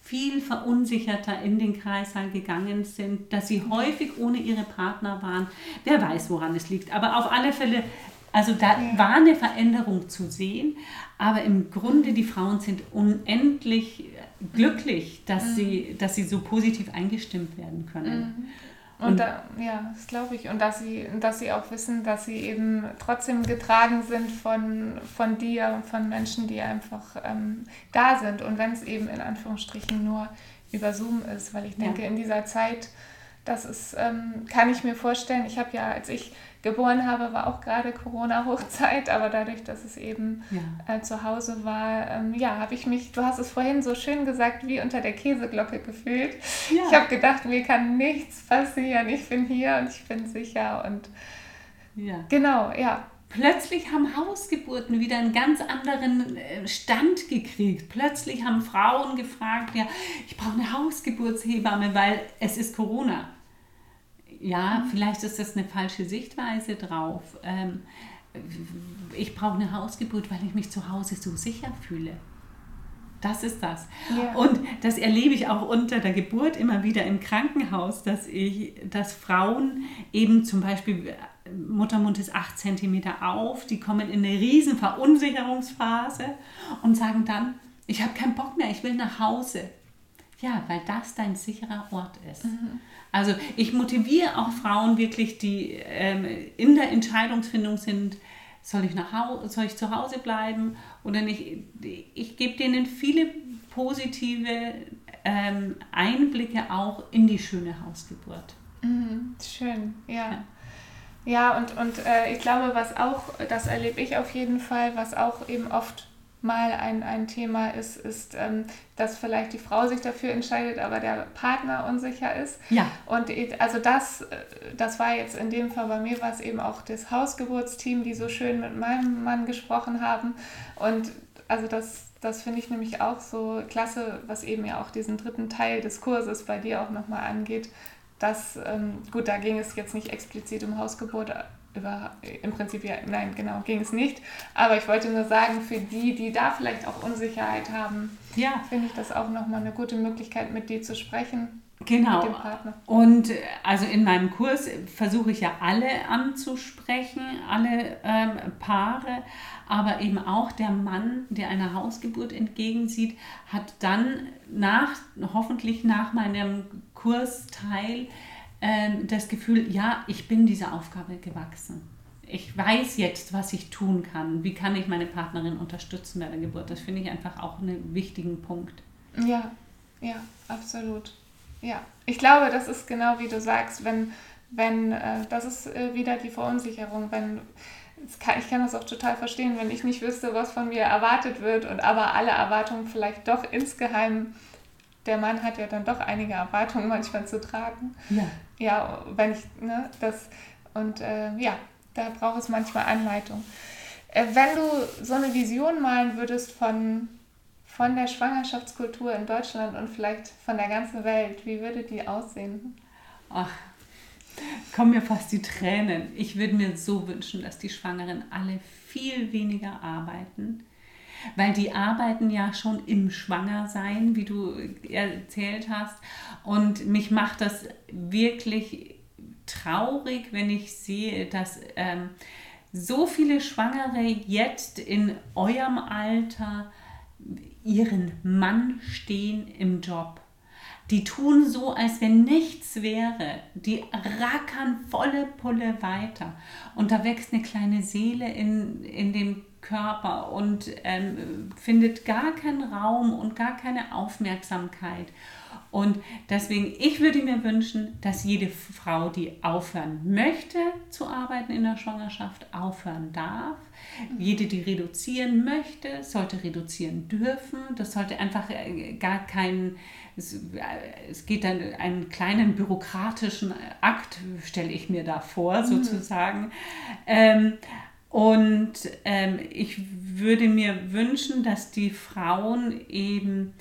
viel verunsicherter in den Kreißsaal gegangen sind, dass sie häufig ohne ihre Partner waren. Wer weiß, woran es liegt. Aber auf alle Fälle, also da war eine Veränderung zu sehen. Aber im Grunde, die Frauen sind unendlich glücklich, dass, mhm. sie, dass sie so positiv eingestimmt werden können. Und, und da, ja, das glaube ich. Und dass sie, dass sie auch wissen, dass sie eben trotzdem getragen sind von, von dir und von Menschen, die einfach ähm, da sind. Und wenn es eben in Anführungsstrichen nur über Zoom ist, weil ich denke, ja. in dieser Zeit, das ist, ähm, kann ich mir vorstellen, ich habe ja, als ich geboren habe, war auch gerade Corona-Hochzeit, aber dadurch, dass es eben ja. äh, zu Hause war, ähm, ja, habe ich mich, du hast es vorhin so schön gesagt, wie unter der Käseglocke gefühlt. Ja. Ich habe gedacht, mir kann nichts passieren, ich bin hier und ich bin sicher und ja. genau, ja. Plötzlich haben Hausgeburten wieder einen ganz anderen äh, Stand gekriegt. Plötzlich haben Frauen gefragt, ja, ich brauche eine Hausgeburtshebamme, weil es ist Corona ja, vielleicht ist das eine falsche Sichtweise drauf. Ähm, ich brauche eine Hausgeburt, weil ich mich zu Hause so sicher fühle. Das ist das. Ja. Und das erlebe ich auch unter der Geburt immer wieder im Krankenhaus, dass ich, dass Frauen eben zum Beispiel Muttermund ist 8 cm auf, die kommen in eine riesen Verunsicherungsphase und sagen dann, ich habe keinen Bock mehr, ich will nach Hause. Ja, weil das dein sicherer Ort ist. Mhm. Also ich motiviere auch Frauen wirklich, die ähm, in der Entscheidungsfindung sind, soll ich, nach Hause, soll ich zu Hause bleiben oder nicht. Ich gebe denen viele positive ähm, Einblicke auch in die schöne Hausgeburt. Mhm, schön, ja. ja. Ja, und, und äh, ich glaube, was auch, das erlebe ich auf jeden Fall, was auch eben oft mal ein, ein Thema ist, ist, ähm, dass vielleicht die Frau sich dafür entscheidet, aber der Partner unsicher ist. Ja. Und also das, äh, das war jetzt in dem Fall bei mir, war es eben auch das Hausgeburtsteam, die so schön mit meinem Mann gesprochen haben. Und also das, das finde ich nämlich auch so klasse, was eben ja auch diesen dritten Teil des Kurses bei dir auch nochmal angeht. Das, ähm, gut, da ging es jetzt nicht explizit um Hausgeburt, über, im Prinzip ja, nein, genau, ging es nicht. Aber ich wollte nur sagen, für die, die da vielleicht auch Unsicherheit haben, ja. finde ich das auch nochmal eine gute Möglichkeit, mit dir zu sprechen. Genau. Mit dem Partner. Und äh, also in meinem Kurs versuche ich ja alle anzusprechen, alle ähm, Paare, aber eben auch der Mann, der einer Hausgeburt entgegensieht, hat dann nach, hoffentlich nach meinem Kursteil, das Gefühl, ja, ich bin dieser Aufgabe gewachsen. Ich weiß jetzt, was ich tun kann. Wie kann ich meine Partnerin unterstützen bei der Geburt? Das finde ich einfach auch einen wichtigen Punkt. Ja, ja, absolut. Ja, ich glaube, das ist genau wie du sagst, wenn, wenn äh, das ist äh, wieder die Verunsicherung, wenn kann, ich kann das auch total verstehen, wenn ich nicht wüsste, was von mir erwartet wird und aber alle Erwartungen vielleicht doch insgeheim, der Mann hat ja dann doch einige Erwartungen manchmal zu tragen. Ja. Ja, wenn ich, ne, das, und äh, ja, da braucht es manchmal Anleitung. Äh, wenn du so eine Vision malen würdest von, von der Schwangerschaftskultur in Deutschland und vielleicht von der ganzen Welt, wie würde die aussehen? Ach, kommen mir fast die Tränen. Ich würde mir so wünschen, dass die Schwangeren alle viel weniger arbeiten, weil die arbeiten ja schon im Schwangersein, wie du erzählt hast. Und mich macht das wirklich traurig, wenn ich sehe, dass ähm, so viele Schwangere jetzt in eurem Alter ihren Mann stehen im Job die tun so, als wenn nichts wäre. Die rackern volle Pulle weiter. Und da wächst eine kleine Seele in, in dem Körper und ähm, findet gar keinen Raum und gar keine Aufmerksamkeit. Und deswegen, ich würde mir wünschen, dass jede Frau, die aufhören möchte zu arbeiten in der Schwangerschaft, aufhören darf. Jede, die reduzieren möchte, sollte reduzieren dürfen. Das sollte einfach äh, gar kein, es, äh, es geht dann einen kleinen bürokratischen Akt, stelle ich mir da vor, mhm. sozusagen. Mhm. Ähm, und ähm, ich würde mir wünschen, dass die Frauen eben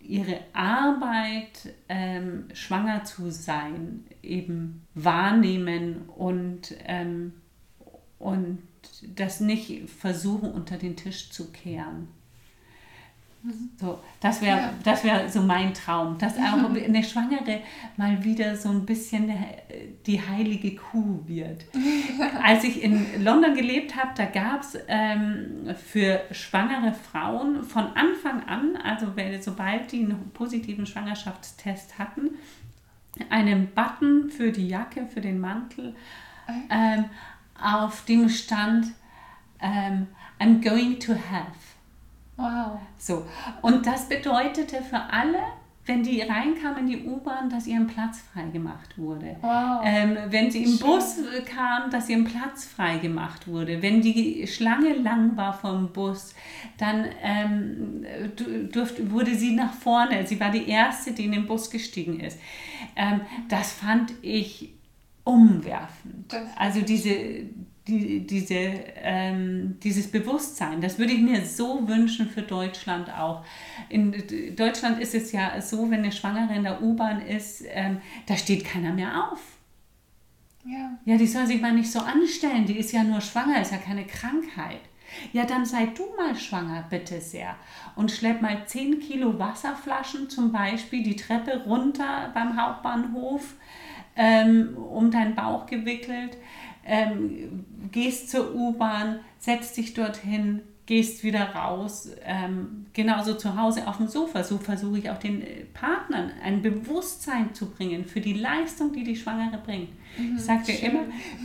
ihre Arbeit, ähm, schwanger zu sein, eben wahrnehmen und, ähm, und das nicht versuchen unter den Tisch zu kehren. So, das wäre ja. das wär so mein Traum, dass auch eine Schwangere mal wieder so ein bisschen die heilige Kuh wird. Als ich in London gelebt habe, da gab es ähm, für schwangere Frauen von Anfang an, also sobald die einen positiven Schwangerschaftstest hatten, einen Button für die Jacke, für den Mantel, ähm, auf dem stand ähm, I'm going to have. Wow. So. Und das bedeutete für alle, wenn die reinkamen in die U-Bahn, dass ihrem Platz freigemacht wurde. Wow. Ähm, wenn sie im Schön. Bus kamen, dass ihrem Platz freigemacht wurde. Wenn die Schlange lang war vom Bus, dann ähm, durfte, wurde sie nach vorne. Sie war die Erste, die in den Bus gestiegen ist. Ähm, das fand ich umwerfend. Also diese, die, diese, ähm, dieses Bewusstsein, das würde ich mir so wünschen für Deutschland auch. In Deutschland ist es ja so, wenn eine Schwangere in der U-Bahn ist, ähm, da steht keiner mehr auf. Ja. ja, die soll sich mal nicht so anstellen, die ist ja nur schwanger, ist ja keine Krankheit. Ja, dann sei du mal schwanger, bitte sehr. Und schlepp mal 10 Kilo Wasserflaschen zum Beispiel die Treppe runter beim Hauptbahnhof ähm, um deinen Bauch gewickelt ähm, gehst zur U-Bahn, setzt dich dorthin, gehst wieder raus. Ähm, genauso zu Hause auf dem Sofa. So versuche ich auch den äh, Partnern ein Bewusstsein zu bringen für die Leistung, die die Schwangere bringt. Mhm, ich sage dir immer,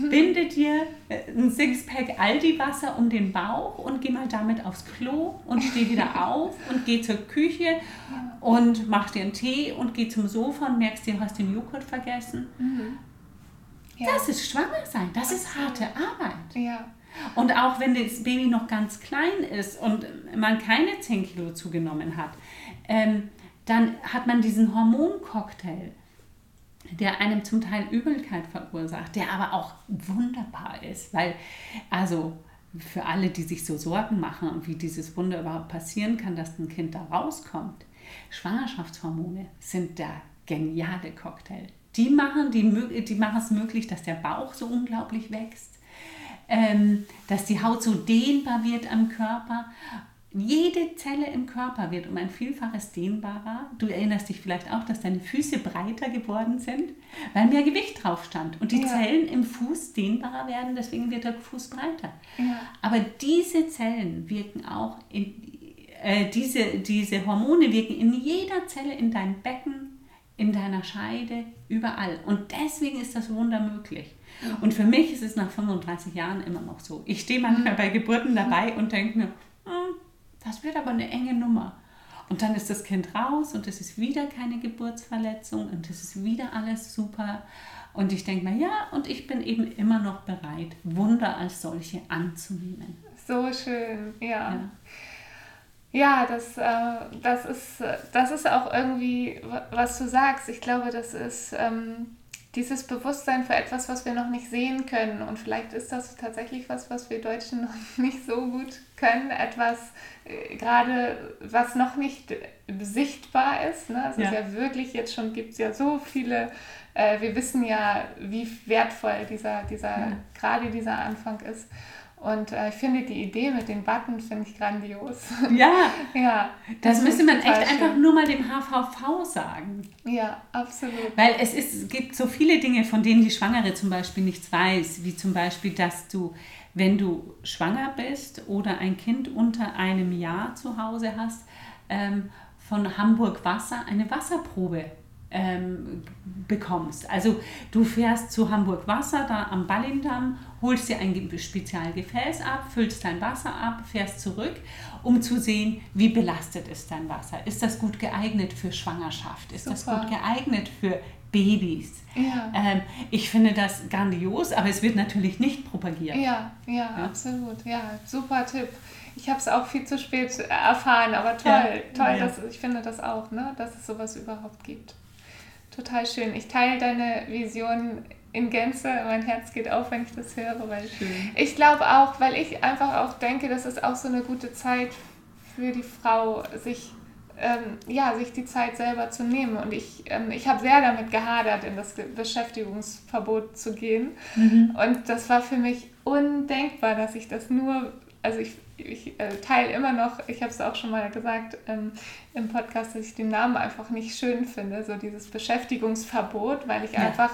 binde dir äh, ein Sixpack Aldi-Wasser um den Bauch und geh mal damit aufs Klo und steh wieder auf und geh zur Küche und mach dir einen Tee und geh zum Sofa und merkst, du hast den Joghurt vergessen. Mhm. Ja. Das ist schwanger sein, das ist harte Arbeit. Ja. Und auch wenn das Baby noch ganz klein ist und man keine 10 Kilo zugenommen hat, ähm, dann hat man diesen Hormoncocktail, der einem zum Teil Übelkeit verursacht, der aber auch wunderbar ist, weil also für alle, die sich so Sorgen machen wie dieses Wunder überhaupt passieren kann, dass ein Kind da rauskommt, Schwangerschaftshormone sind der geniale Cocktail. Die machen, die, die machen es möglich, dass der Bauch so unglaublich wächst, ähm, dass die Haut so dehnbar wird am Körper. Jede Zelle im Körper wird um ein Vielfaches dehnbarer. Du erinnerst dich vielleicht auch, dass deine Füße breiter geworden sind, weil mehr Gewicht drauf stand. Und die ja. Zellen im Fuß dehnbarer werden, deswegen wird der Fuß breiter. Ja. Aber diese Zellen wirken auch in, äh, diese, diese Hormone wirken in jeder Zelle in deinem Becken, in deiner Scheide, überall. Und deswegen ist das Wunder möglich. Und für mich ist es nach 35 Jahren immer noch so. Ich stehe manchmal bei Geburten dabei und denke mir, hm, das wird aber eine enge Nummer. Und dann ist das Kind raus und es ist wieder keine Geburtsverletzung und es ist wieder alles super. Und ich denke mir, ja, und ich bin eben immer noch bereit, Wunder als solche anzunehmen. So schön, ja. ja. Ja, das, äh, das, ist, das ist auch irgendwie, was du sagst. Ich glaube, das ist ähm, dieses Bewusstsein für etwas, was wir noch nicht sehen können. Und vielleicht ist das tatsächlich was, was wir Deutschen noch nicht so gut können. Etwas, äh, gerade was noch nicht sichtbar ist. Ne? Es ja. ist ja wirklich, jetzt schon gibt es ja so viele, äh, wir wissen ja, wie wertvoll dieser, dieser ja. gerade dieser Anfang ist. Und äh, ich finde die Idee mit den Buttons finde ich grandios. Ja, ja das, das müsste man echt schön. einfach nur mal dem HVV sagen. Ja, absolut. Weil es, ist, es gibt so viele Dinge, von denen die Schwangere zum Beispiel nichts weiß, wie zum Beispiel, dass du, wenn du schwanger bist oder ein Kind unter einem Jahr zu Hause hast, ähm, von Hamburg Wasser eine Wasserprobe ähm, bekommst. Also du fährst zu Hamburg Wasser, da am Ballindamm, holst dir ein Spezialgefäß ab, füllst dein Wasser ab, fährst zurück, um zu sehen, wie belastet ist dein Wasser. Ist das gut geeignet für Schwangerschaft? Ist Super. das gut geeignet für Babys? Ja. Ähm, ich finde das grandios, aber es wird natürlich nicht propagiert. Ja, ja, ja? absolut. Ja, super Tipp. Ich habe es auch viel zu spät erfahren, aber toll, ja. toll. Dass, ich finde das auch, ne, dass es sowas überhaupt gibt. Total schön. Ich teile deine Vision in Gänze. Mein Herz geht auf, wenn ich das höre, weil schön. ich glaube auch, weil ich einfach auch denke, das ist auch so eine gute Zeit für die Frau, sich ähm, ja, sich die Zeit selber zu nehmen. Und ich, ähm, ich habe sehr damit gehadert, in das Beschäftigungsverbot zu gehen. Mhm. Und das war für mich undenkbar, dass ich das nur, also ich ich äh, teile immer noch, ich habe es auch schon mal gesagt ähm, im Podcast, dass ich den Namen einfach nicht schön finde, so dieses Beschäftigungsverbot, weil ich ja. einfach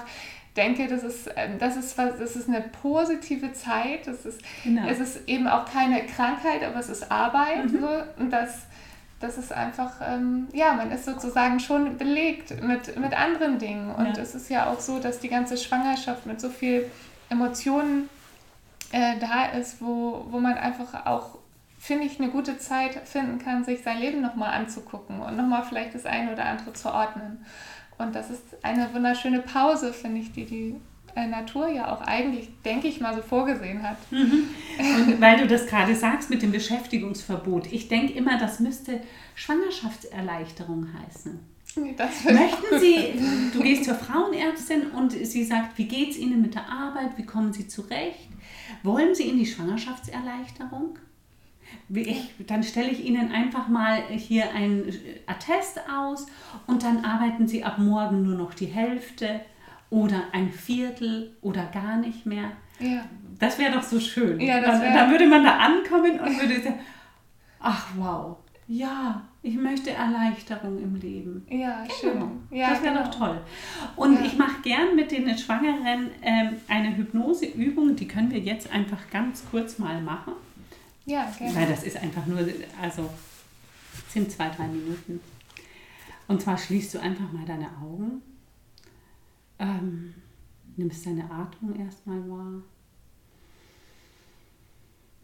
denke, das ist, ähm, das, ist das ist eine positive Zeit, das ist, genau. es ist eben auch keine Krankheit, aber es ist Arbeit mhm. so, und das, das ist einfach, ähm, ja, man ist sozusagen schon belegt mit, mit anderen Dingen und ja. es ist ja auch so, dass die ganze Schwangerschaft mit so viel Emotionen äh, da ist, wo, wo man einfach auch, finde ich, eine gute Zeit finden kann, sich sein Leben nochmal anzugucken und nochmal vielleicht das eine oder andere zu ordnen. Und das ist eine wunderschöne Pause, finde ich, die die äh, Natur ja auch eigentlich, denke ich mal, so vorgesehen hat. Mhm. Und weil du das gerade sagst mit dem Beschäftigungsverbot, ich denke immer, das müsste Schwangerschaftserleichterung heißen. Möchten Sie, du gehst zur Frauenärztin und sie sagt, wie geht es Ihnen mit der Arbeit, wie kommen Sie zurecht? Wollen Sie in die Schwangerschaftserleichterung? Ich, dann stelle ich Ihnen einfach mal hier ein Attest aus und dann arbeiten Sie ab morgen nur noch die Hälfte oder ein Viertel oder gar nicht mehr. Ja. Das wäre doch so schön. Ja, dann, dann würde man da ankommen und würde sagen, ach wow, ja, ich möchte Erleichterung im Leben. Ja, genau. schön. Ja, das wäre genau. doch toll. Und ja. ich mache gern mit den Schwangeren ähm, eine Hypnoseübung, die können wir jetzt einfach ganz kurz mal machen. Ja, gerne. Weil das ist einfach nur, also sind zwei, drei Minuten. Und zwar schließt du einfach mal deine Augen, ähm, nimmst deine Atmung erstmal wahr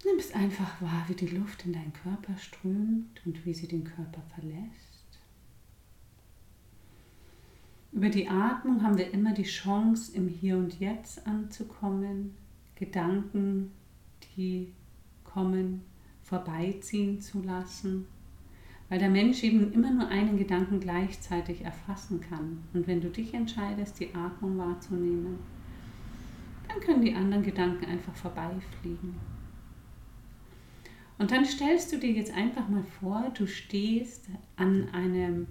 Nimmst einfach wahr, wie die Luft in deinen Körper strömt und wie sie den Körper verlässt. Über die Atmung haben wir immer die Chance, im Hier und Jetzt anzukommen, Gedanken, die kommen, vorbeiziehen zu lassen, weil der Mensch eben immer nur einen Gedanken gleichzeitig erfassen kann. Und wenn du dich entscheidest, die Atmung wahrzunehmen, dann können die anderen Gedanken einfach vorbeifliegen. Und dann stellst du dir jetzt einfach mal vor, du stehst an einem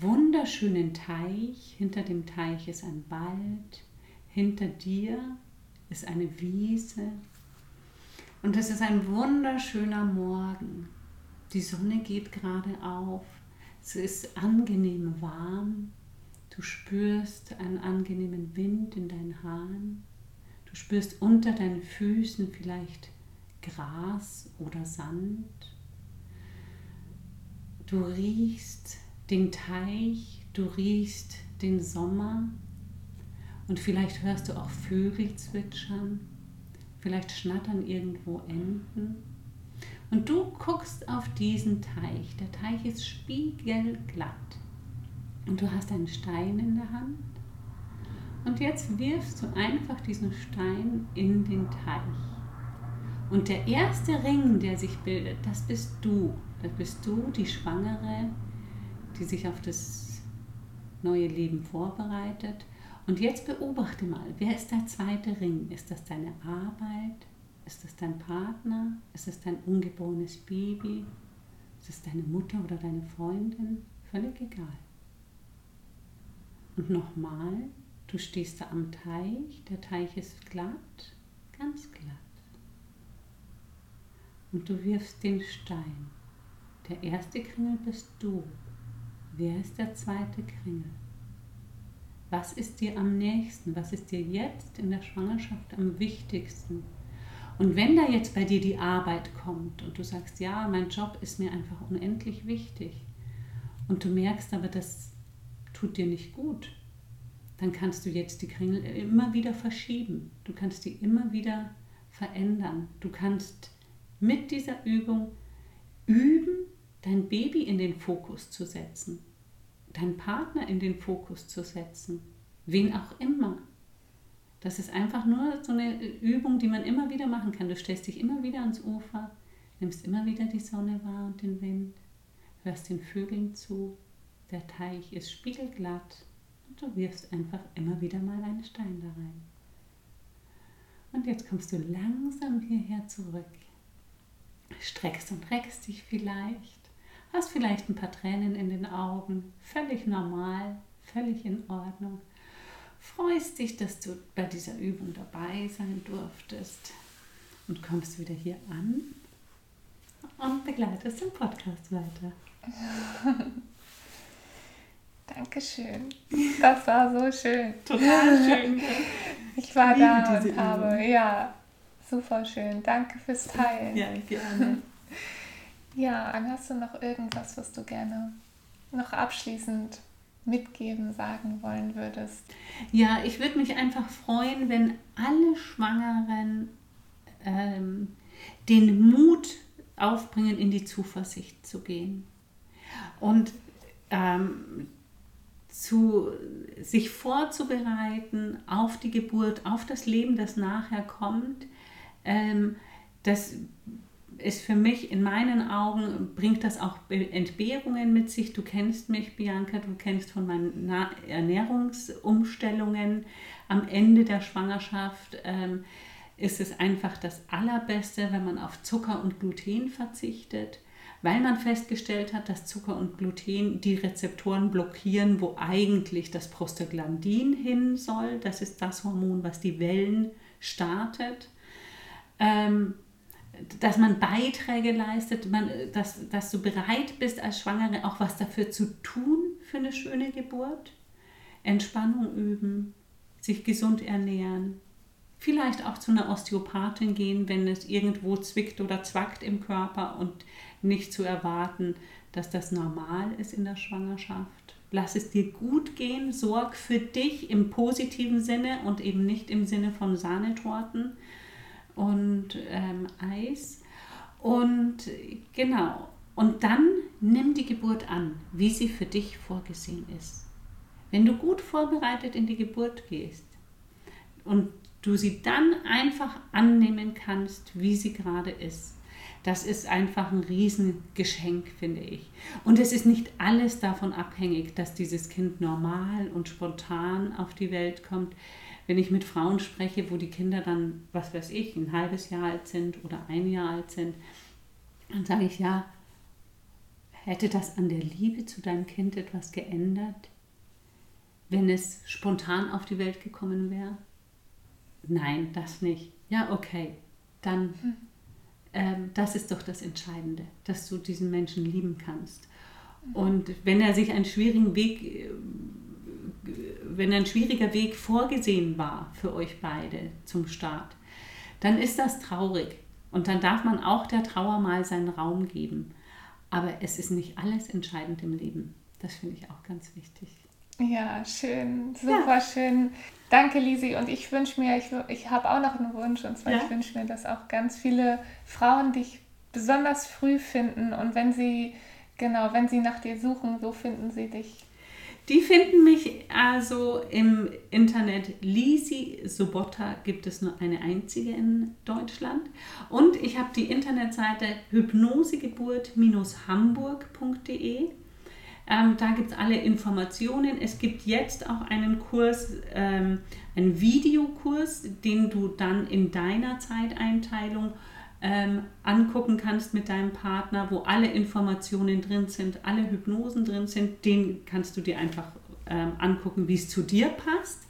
wunderschönen Teich. Hinter dem Teich ist ein Wald. Hinter dir ist eine Wiese. Und es ist ein wunderschöner Morgen. Die Sonne geht gerade auf. Es ist angenehm warm. Du spürst einen angenehmen Wind in deinen Haaren. Du spürst unter deinen Füßen vielleicht Gras oder Sand. Du riechst den Teich, du riechst den Sommer und vielleicht hörst du auch Vögel zwitschern, vielleicht schnattern irgendwo Enten. Und du guckst auf diesen Teich. Der Teich ist spiegelglatt. Und du hast einen Stein in der Hand. Und jetzt wirfst du einfach diesen Stein in den Teich. Und der erste Ring, der sich bildet, das bist du. Das bist du, die Schwangere, die sich auf das neue Leben vorbereitet. Und jetzt beobachte mal, wer ist der zweite Ring? Ist das deine Arbeit? Ist das dein Partner? Ist es dein ungeborenes Baby? Ist es deine Mutter oder deine Freundin? Völlig egal. Und nochmal, du stehst da am Teich, der Teich ist glatt, ganz glatt. Und du wirfst den Stein. Der erste Kringel bist du. Wer ist der zweite Kringel? Was ist dir am nächsten? Was ist dir jetzt in der Schwangerschaft am wichtigsten? Und wenn da jetzt bei dir die Arbeit kommt und du sagst, ja, mein Job ist mir einfach unendlich wichtig und du merkst aber, das tut dir nicht gut, dann kannst du jetzt die Kringel immer wieder verschieben. Du kannst die immer wieder verändern. Du kannst mit dieser Übung üben, dein Baby in den Fokus zu setzen, deinen Partner in den Fokus zu setzen, wen auch immer. Das ist einfach nur so eine Übung, die man immer wieder machen kann. Du stellst dich immer wieder ans Ufer, nimmst immer wieder die Sonne wahr und den Wind, hörst den Vögeln zu, der Teich ist spiegelglatt und du wirfst einfach immer wieder mal einen Stein da rein. Und jetzt kommst du langsam hierher zurück. Streckst und reckst dich vielleicht, hast vielleicht ein paar Tränen in den Augen, völlig normal, völlig in Ordnung. Freust dich, dass du bei dieser Übung dabei sein durftest und kommst wieder hier an und begleitest den Podcast weiter. Dankeschön. Das war so schön. Total schön. Ich war ich da und habe, ja, super schön. Danke fürs Teilen. Ja, gerne. Ja, Anne, hast du noch irgendwas, was du gerne noch abschließend mitgeben, sagen wollen würdest? Ja, ich würde mich einfach freuen, wenn alle Schwangeren ähm, den Mut aufbringen, in die Zuversicht zu gehen. Und ähm, zu, sich vorzubereiten auf die Geburt, auf das Leben, das nachher kommt, ähm, das ist für mich in meinen Augen, bringt das auch Entbehrungen mit sich. Du kennst mich, Bianca, du kennst von meinen Ernährungsumstellungen am Ende der Schwangerschaft. Ähm, ist es einfach das Allerbeste, wenn man auf Zucker und Gluten verzichtet weil man festgestellt hat, dass Zucker und Gluten die Rezeptoren blockieren, wo eigentlich das Prostaglandin hin soll. Das ist das Hormon, was die Wellen startet. Ähm, dass man Beiträge leistet, man, dass, dass du bereit bist als Schwangere auch was dafür zu tun für eine schöne Geburt. Entspannung üben, sich gesund ernähren, vielleicht auch zu einer Osteopathin gehen, wenn es irgendwo zwickt oder zwackt im Körper und nicht zu erwarten, dass das normal ist in der Schwangerschaft. Lass es dir gut gehen, sorg für dich im positiven Sinne und eben nicht im Sinne von Sahnetorten und ähm, Eis. Und genau, und dann nimm die Geburt an, wie sie für dich vorgesehen ist. Wenn du gut vorbereitet in die Geburt gehst und du sie dann einfach annehmen kannst, wie sie gerade ist, das ist einfach ein Riesengeschenk, finde ich. Und es ist nicht alles davon abhängig, dass dieses Kind normal und spontan auf die Welt kommt. Wenn ich mit Frauen spreche, wo die Kinder dann, was weiß ich, ein halbes Jahr alt sind oder ein Jahr alt sind, dann sage ich, ja, hätte das an der Liebe zu deinem Kind etwas geändert, wenn es spontan auf die Welt gekommen wäre? Nein, das nicht. Ja, okay, dann hm ähm, das ist doch das Entscheidende, dass du diesen Menschen lieben kannst. Und wenn er sich einen schwierigen Weg, äh, wenn ein schwieriger Weg vorgesehen war für euch beide zum Start, dann ist das traurig. Und dann darf man auch der Trauer mal seinen Raum geben. Aber es ist nicht alles entscheidend im Leben. Das finde ich auch ganz wichtig. Ja, schön, super ja. schön. Danke, Lisi. Und ich wünsche mir, ich, ich habe auch noch einen Wunsch, und zwar, ja. ich wünsche mir, dass auch ganz viele Frauen dich besonders früh finden und wenn sie, genau, wenn sie nach dir suchen, so finden sie dich. Die finden mich also im Internet. Lisi Sobotta gibt es nur eine einzige in Deutschland. Und ich habe die Internetseite hypnosegeburt-hamburg.de. Ähm, da gibt es alle Informationen. Es gibt jetzt auch einen Kurs, ähm, einen Videokurs, den du dann in deiner Zeiteinteilung ähm, angucken kannst mit deinem Partner, wo alle Informationen drin sind, alle Hypnosen drin sind. Den kannst du dir einfach ähm, angucken, wie es zu dir passt.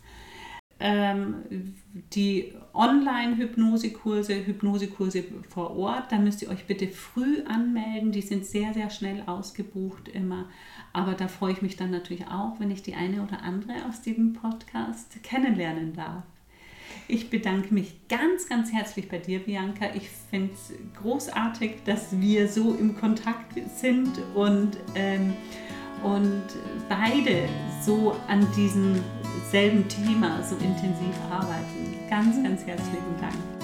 Ähm, die Online-Hypnosekurse, Hypnosekurse vor Ort, da müsst ihr euch bitte früh anmelden. Die sind sehr, sehr schnell ausgebucht immer. Aber da freue ich mich dann natürlich auch, wenn ich die eine oder andere aus diesem Podcast kennenlernen darf. Ich bedanke mich ganz, ganz herzlich bei dir, Bianca. Ich finde es großartig, dass wir so im Kontakt sind und, ähm, und beide so an diesem selben Thema so intensiv arbeiten. Ganz, ganz herzlichen Dank.